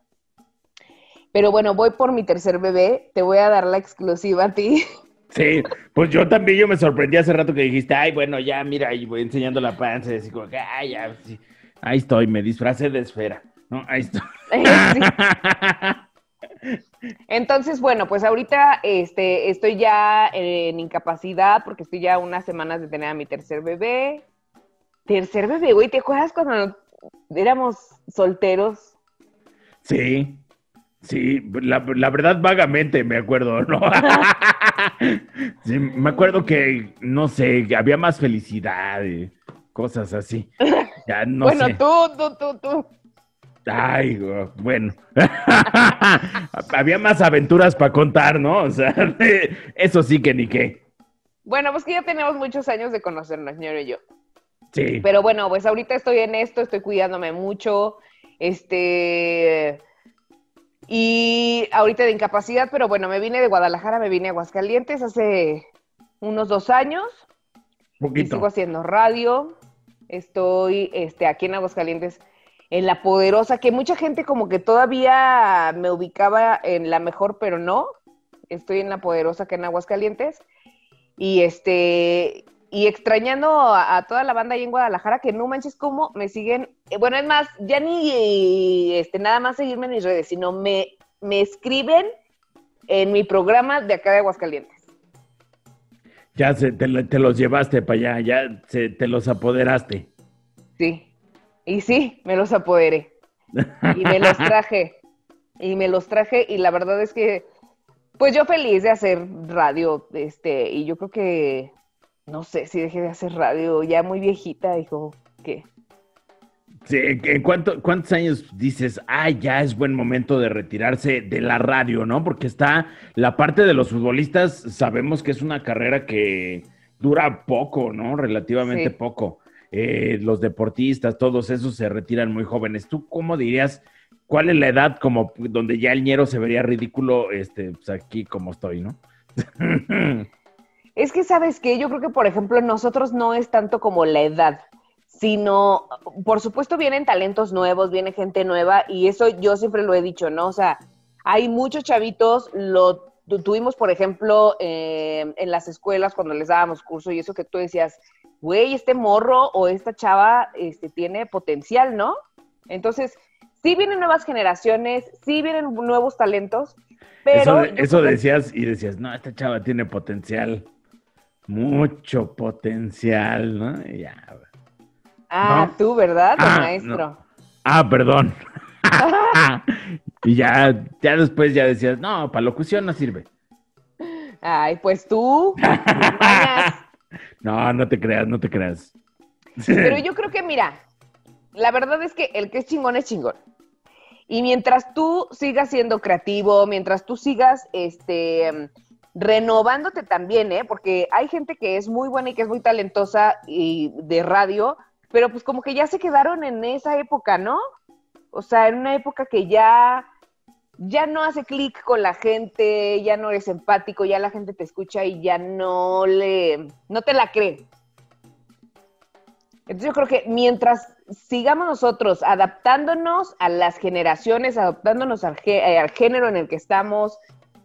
Speaker 2: Pero bueno, voy por mi tercer bebé, te voy a dar la exclusiva a ti.
Speaker 1: Sí, pues yo también yo me sorprendí hace rato que dijiste, ay, bueno, ya mira, ahí voy enseñando la panza, y así como ay, ya, ahí estoy, me disfracé de esfera, ¿no? Ahí estoy.
Speaker 2: Entonces, bueno, pues ahorita este, estoy ya en incapacidad porque estoy ya unas semanas de tener a mi tercer bebé. Tercer bebé, güey, ¿te acuerdas cuando éramos solteros?
Speaker 1: Sí, sí, la, verdad vagamente me acuerdo, ¿no? sí, me acuerdo que, no sé, había más felicidad y cosas así. Ya no
Speaker 2: bueno, tú, tú, tú, tú.
Speaker 1: Ay, bueno. Había más aventuras para contar, ¿no? O sea, eso sí que ni qué.
Speaker 2: Bueno, pues que ya tenemos muchos años de conocernos, señor y yo.
Speaker 1: Sí.
Speaker 2: Pero bueno, pues ahorita estoy en esto, estoy cuidándome mucho. Este. Y ahorita de incapacidad, pero bueno, me vine de Guadalajara, me vine a Aguascalientes hace unos dos años. Y sigo haciendo radio. Estoy este, aquí en Aguascalientes, en La Poderosa, que mucha gente como que todavía me ubicaba en la mejor, pero no. Estoy en La Poderosa, que en Aguascalientes. Y este, y extrañando a, toda la banda ahí en Guadalajara, que no manches cómo me siguen, eh, bueno, es más, ya ni este, nada más seguirme en mis redes, sino me, me escriben en mi programa de acá de Aguascalientes.
Speaker 1: Ya se, te, los llevaste para allá, ya se, te los apoderaste.
Speaker 2: Sí, y sí, me los apoderé. Y me los traje. y me los traje, y la verdad es que, pues yo feliz de hacer radio, este, y yo creo que no sé si dejé de hacer radio, ya muy viejita, dijo, ¿qué?
Speaker 1: Sí, ¿en cuántos años dices, ay, ya es buen momento de retirarse de la radio, ¿no? Porque está la parte de los futbolistas, sabemos que es una carrera que dura poco, ¿no? Relativamente poco. Eh, los deportistas, todos esos se retiran muy jóvenes. ¿Tú cómo dirías, cuál es la edad como donde ya el ñero se vería ridículo, este, pues aquí como estoy, ¿no?
Speaker 2: Es que, ¿sabes qué? Yo creo que, por ejemplo, nosotros no es tanto como la edad, sino, por supuesto, vienen talentos nuevos, viene gente nueva, y eso yo siempre lo he dicho, ¿no? O sea, hay muchos chavitos, lo tuvimos, por ejemplo, eh, en las escuelas cuando les dábamos curso, y eso que tú decías, güey, este morro o esta chava este, tiene potencial, ¿no? Entonces, sí vienen nuevas generaciones, sí vienen nuevos talentos, pero...
Speaker 1: Eso, eso decías y decías, no, esta chava tiene potencial mucho potencial, ¿no? Ya.
Speaker 2: Ah, tú, ¿verdad, ah, maestro?
Speaker 1: Ah, perdón. y ya, ya después ya decías, no, para locución no sirve.
Speaker 2: Ay, pues tú.
Speaker 1: no, no te creas, no te creas.
Speaker 2: Pero yo creo que, mira, la verdad es que el que es chingón es chingón. Y mientras tú sigas siendo creativo, mientras tú sigas, este, renovándote también, ¿eh? Porque hay gente que es muy buena y que es muy talentosa y de radio, pero pues como que ya se quedaron en esa época, ¿no? O sea, en una época que ya ya no hace clic con la gente, ya no eres empático, ya la gente te escucha y ya no le no te la cree. Entonces yo creo que mientras sigamos nosotros adaptándonos a las generaciones, adaptándonos al, al género en el que estamos,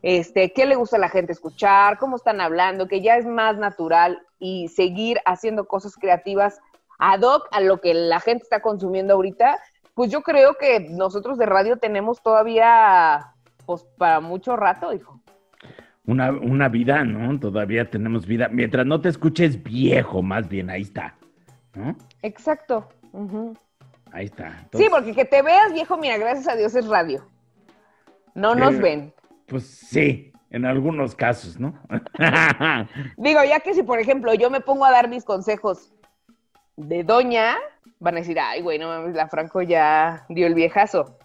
Speaker 2: este, qué le gusta a la gente escuchar, cómo están hablando, que ya es más natural y seguir haciendo cosas creativas ad hoc a lo que la gente está consumiendo ahorita, pues yo creo que nosotros de radio tenemos todavía, pues para mucho rato, hijo.
Speaker 1: Una, una vida, ¿no? Todavía tenemos vida. Mientras no te escuches viejo, más bien, ahí está. ¿no?
Speaker 2: Exacto.
Speaker 1: Ahí está.
Speaker 2: Sí, porque que te veas viejo, mira, gracias a Dios es radio. No nos eh, ven.
Speaker 1: Pues sí, en algunos casos, ¿no?
Speaker 2: Digo, ya que si, por ejemplo, yo me pongo a dar mis consejos de doña, van a decir, ay, güey, no mames, la Franco ya dio el viejazo.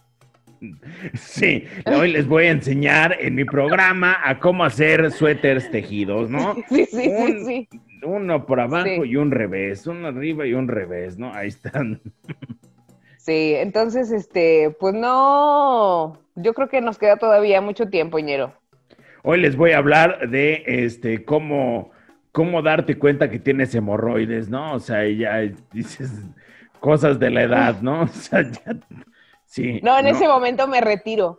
Speaker 1: Sí, hoy les voy a enseñar en mi programa a cómo hacer suéteres tejidos, ¿no?
Speaker 2: Sí, sí, sí, sí.
Speaker 1: Uno por abajo y un revés, uno arriba y un revés, ¿no? Ahí están.
Speaker 2: Sí, entonces, este, pues no, yo creo que nos queda todavía mucho tiempo, Ñero.
Speaker 1: Hoy les voy a hablar de este cómo, cómo darte cuenta que tienes hemorroides, ¿no? O sea, ya dices cosas de la edad, ¿no? O sea, ya, sí.
Speaker 2: No, en ese momento me retiro.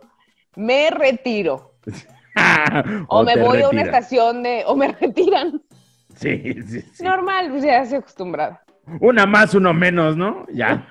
Speaker 2: Me retiro. o, me voy a una estación de. o me retiran.
Speaker 1: Sí, sí, sí.
Speaker 2: Normal, pues ya se acostumbrada.
Speaker 1: Una más, uno menos, ¿no? Ya.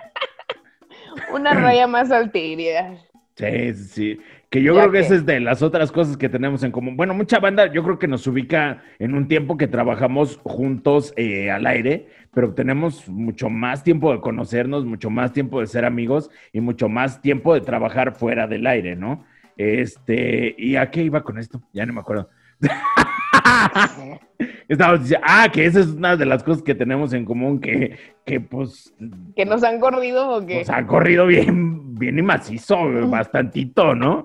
Speaker 2: Una raya más altiria.
Speaker 1: Sí, sí. Que yo creo que, esa es de las otras cosas que tenemos en común. Bueno, mucha banda yo creo que nos ubica en un tiempo que trabajamos juntos eh, al aire, pero tenemos mucho más tiempo de conocernos, mucho más tiempo de ser amigos y mucho más tiempo de trabajar fuera del aire, ¿no? Este, ¿y a qué iba con esto? Ya no me acuerdo. Estábamos diciendo, ah, que esa es una de las cosas que tenemos en común, que, que pues...
Speaker 2: Que nos han corrido o que...
Speaker 1: Nos han corrido bien, bien y macizo, bastantito, ¿no?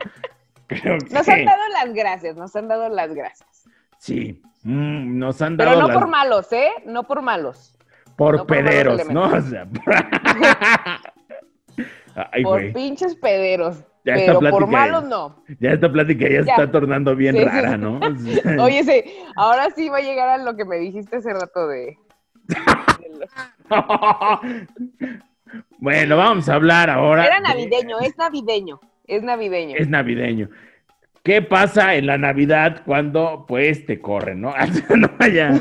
Speaker 2: Nos han dado las gracias, nos han dado las gracias.
Speaker 1: Sí, mm, nos han dado
Speaker 2: Pero no por malos, ¿eh? No por malos.
Speaker 1: Por pederos, ¿no? O sea,
Speaker 2: por pinches pederos.
Speaker 1: Ya
Speaker 2: pero por
Speaker 1: plática-
Speaker 2: malos no.
Speaker 1: Ya esta plática ya, se
Speaker 2: Ya.
Speaker 1: está tornando bien
Speaker 2: Sí,
Speaker 1: rara,
Speaker 2: sí.
Speaker 1: ¿no?
Speaker 2: Oye, sí, ahora sí va a llegar a lo que me dijiste hace rato de...
Speaker 1: bueno, vamos a hablar ahora.
Speaker 2: Era
Speaker 1: de-
Speaker 2: navideño, es navideño, es navideño.
Speaker 1: Es navideño. ¿Qué pasa en la Navidad cuando pues te corren, no? no ya,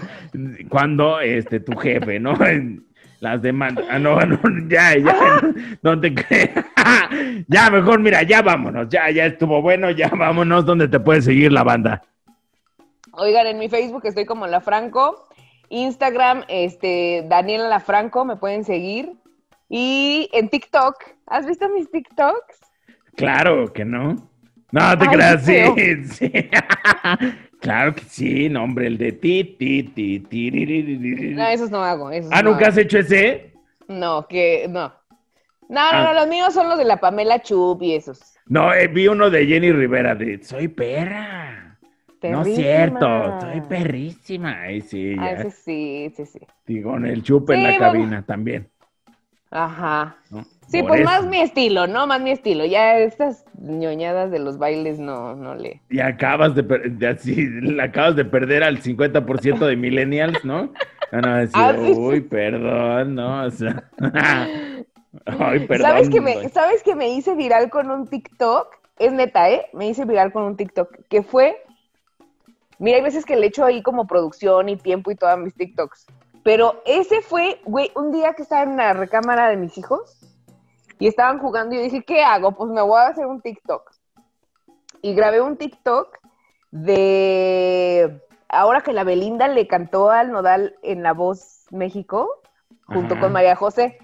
Speaker 1: cuando este tu jefe, ¿no? Las demandas. Ah, no, no, ya, ya, no te creas. ya, mejor, mira, ya vámonos, ya, ya estuvo bueno, ya vámonos, ¿dónde te puede seguir la banda?
Speaker 2: Oigan, en mi Facebook estoy como La Franco, Instagram, este, Daniela La Franco, me pueden seguir. Y en TikTok, ¿has visto mis TikToks?
Speaker 1: Claro que no. No te
Speaker 2: Ay,
Speaker 1: creas, sí, claro que sí, no, hombre, el de ti, ti, ti, ti, ri, ri, ri, ri, ri.
Speaker 2: No, esos no hago. Esos
Speaker 1: Ah,
Speaker 2: no
Speaker 1: ¿nunca has
Speaker 2: hago.
Speaker 1: hecho ese?
Speaker 2: No, que no. No, no,
Speaker 1: Ah.
Speaker 2: no, los míos son los de la Pamela Chup y esos.
Speaker 1: No, eh, vi uno de Jenny Rivera de Soy perra. No es cierto, soy perrísima. Ay, sí,
Speaker 2: Ah,
Speaker 1: ya.
Speaker 2: ese sí, ese sí.
Speaker 1: Y con el chupe en
Speaker 2: Sí,
Speaker 1: la
Speaker 2: bueno.
Speaker 1: cabina también.
Speaker 2: Ajá.
Speaker 1: ¿no?
Speaker 2: Sí,
Speaker 1: Por
Speaker 2: pues
Speaker 1: eso.
Speaker 2: más mi estilo, ¿no? Más mi estilo. Ya estas ñoñadas de los bailes no, no le.
Speaker 1: Y acabas de, de así, le acabas de perder al 50% de millennials, ¿no? Van a decir,
Speaker 2: Ah, sí, sí.
Speaker 1: uy, perdón, ¿no? O sea, ay, perdón.
Speaker 2: ¿Sabes que, me. ¿Sabes que me hice viral con un TikTok? Es neta, ¿eh? Me hice viral con un TikTok que fue. Mira, hay veces que le echo ahí como producción y tiempo y todas mis TikToks. Pero ese fue, güey, un día que estaba en la recámara de mis hijos y estaban jugando y yo dije, ¿qué hago? Pues me voy a hacer un TikTok. Y grabé un TikTok de ahora que la Belinda le cantó al Nodal en La Voz México junto
Speaker 1: Ajá.
Speaker 2: con María José.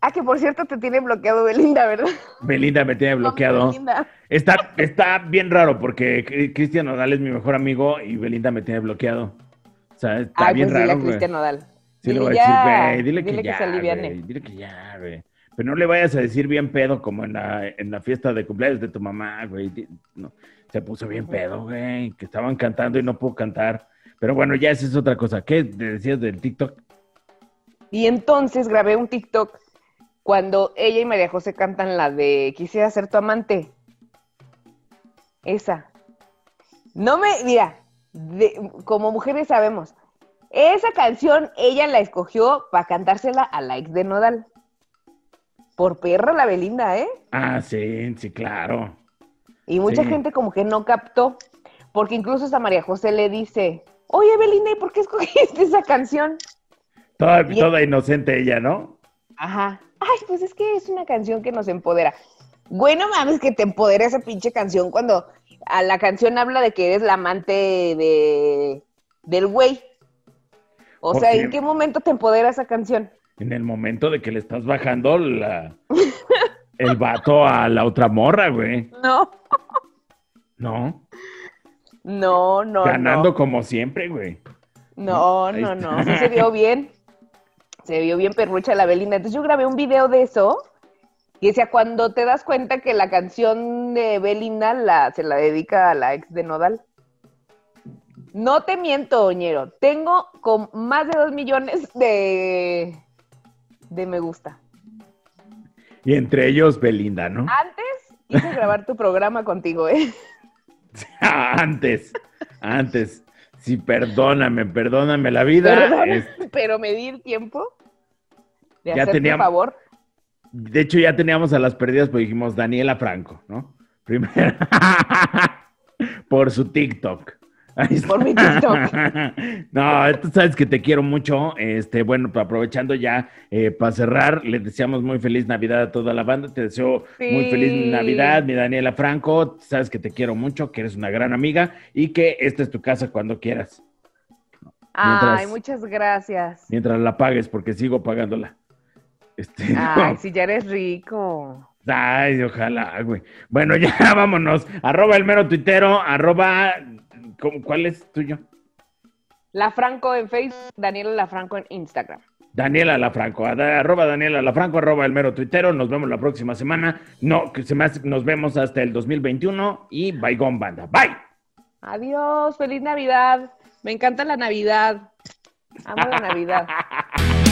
Speaker 2: Ah, que por cierto te tiene bloqueado Belinda, ¿verdad?
Speaker 1: Belinda me tiene bloqueado.
Speaker 2: Belinda.
Speaker 1: Está, está bien raro porque Cri- Cristian Nodal es mi mejor amigo y Belinda me tiene bloqueado. O sea, está
Speaker 2: Ay,
Speaker 1: bien
Speaker 2: pues dile a
Speaker 1: raro.
Speaker 2: Cristian Nodal.
Speaker 1: Sí, le
Speaker 2: Dile
Speaker 1: voy a decir, güey, dile que ya,
Speaker 2: se aliviane.
Speaker 1: güey, dile que ya, güey. Pero no le vayas a decir bien pedo como en la, en la fiesta de cumpleaños de tu mamá, güey. No, se puso bien pedo, güey, que estaban cantando y no pudo cantar. Pero bueno, ya esa es otra cosa. ¿Qué decías del TikTok?
Speaker 2: Y entonces grabé un TikTok cuando ella y María José cantan la de Quisiera ser tu amante. Esa. No me, mira, de- como mujeres sabemos, esa canción ella la escogió para cantársela a la ex de Nodal. Por perra la Belinda, ¿eh?
Speaker 1: Ah, sí, sí, claro.
Speaker 2: Y mucha
Speaker 1: Sí.
Speaker 2: gente como que no captó, porque incluso hasta María José le dice, oye Belinda, ¿y por qué escogiste esa canción?
Speaker 1: Toda, toda inocente ella, ¿no?
Speaker 2: Ajá. Ay, pues es que es una canción que nos empodera. Bueno, mames, que te empodera esa pinche canción cuando a la canción habla de que eres la amante de del güey. O
Speaker 1: ¿Por
Speaker 2: sea? ¿en qué momento te empodera esa canción?
Speaker 1: En el momento de que le estás bajando la, el vato a la otra morra, güey.
Speaker 2: No.
Speaker 1: No,
Speaker 2: No, no,
Speaker 1: ganando como siempre, güey.
Speaker 2: no. No, no. Sí se vio bien. Se vio bien perrucha la Belinda. Entonces yo grabé un video de eso y decía, cuando te das cuenta que la canción de Belinda la, se la dedica a la ex de Nodal. No te miento, Oñero. Tengo con más de dos millones de, de me gusta.
Speaker 1: Y entre ellos Belinda, ¿no?
Speaker 2: Antes quise grabar tu programa contigo, ¿eh?
Speaker 1: antes, antes. Sí, perdóname, perdóname la vida.
Speaker 2: Perdona,
Speaker 1: Es-
Speaker 2: pero me di el tiempo de
Speaker 1: Ya teníamos-
Speaker 2: favor.
Speaker 1: de hecho, ya teníamos a las perdidas, pues dijimos Daniela Franco, ¿no? Primero. Por su TikTok. Ahí está.
Speaker 2: Por mi TikTok.
Speaker 1: no, tú sabes que te quiero mucho. Este, bueno, aprovechando ya eh, para cerrar, les deseamos muy feliz Navidad a toda la banda. Te deseo muy feliz Navidad, mi Daniela Franco. Sabes que te quiero mucho, que eres una gran amiga y que esta es tu casa cuando quieras. Mientras-
Speaker 2: Ay, muchas gracias.
Speaker 1: Mientras la pagues, porque sigo pagándola. Este,
Speaker 2: Ay, si ya eres rico.
Speaker 1: Ay, ojalá, güey. Bueno, ya vámonos. Arroba el mero tuitero, arroba. ¿Cómo- ¿Cuál es tuyo?
Speaker 2: La Franco en Facebook, Daniela La Franco en Instagram.
Speaker 1: Daniela Lafranco, arroba Daniela Lafranco, arroba el mero tuitero. Nos vemos la próxima semana. No, que se me hace- nos vemos hasta el 2021 y bye gone banda. Bye.
Speaker 2: Adiós, feliz Navidad. Me encanta la Navidad. Amo la Navidad.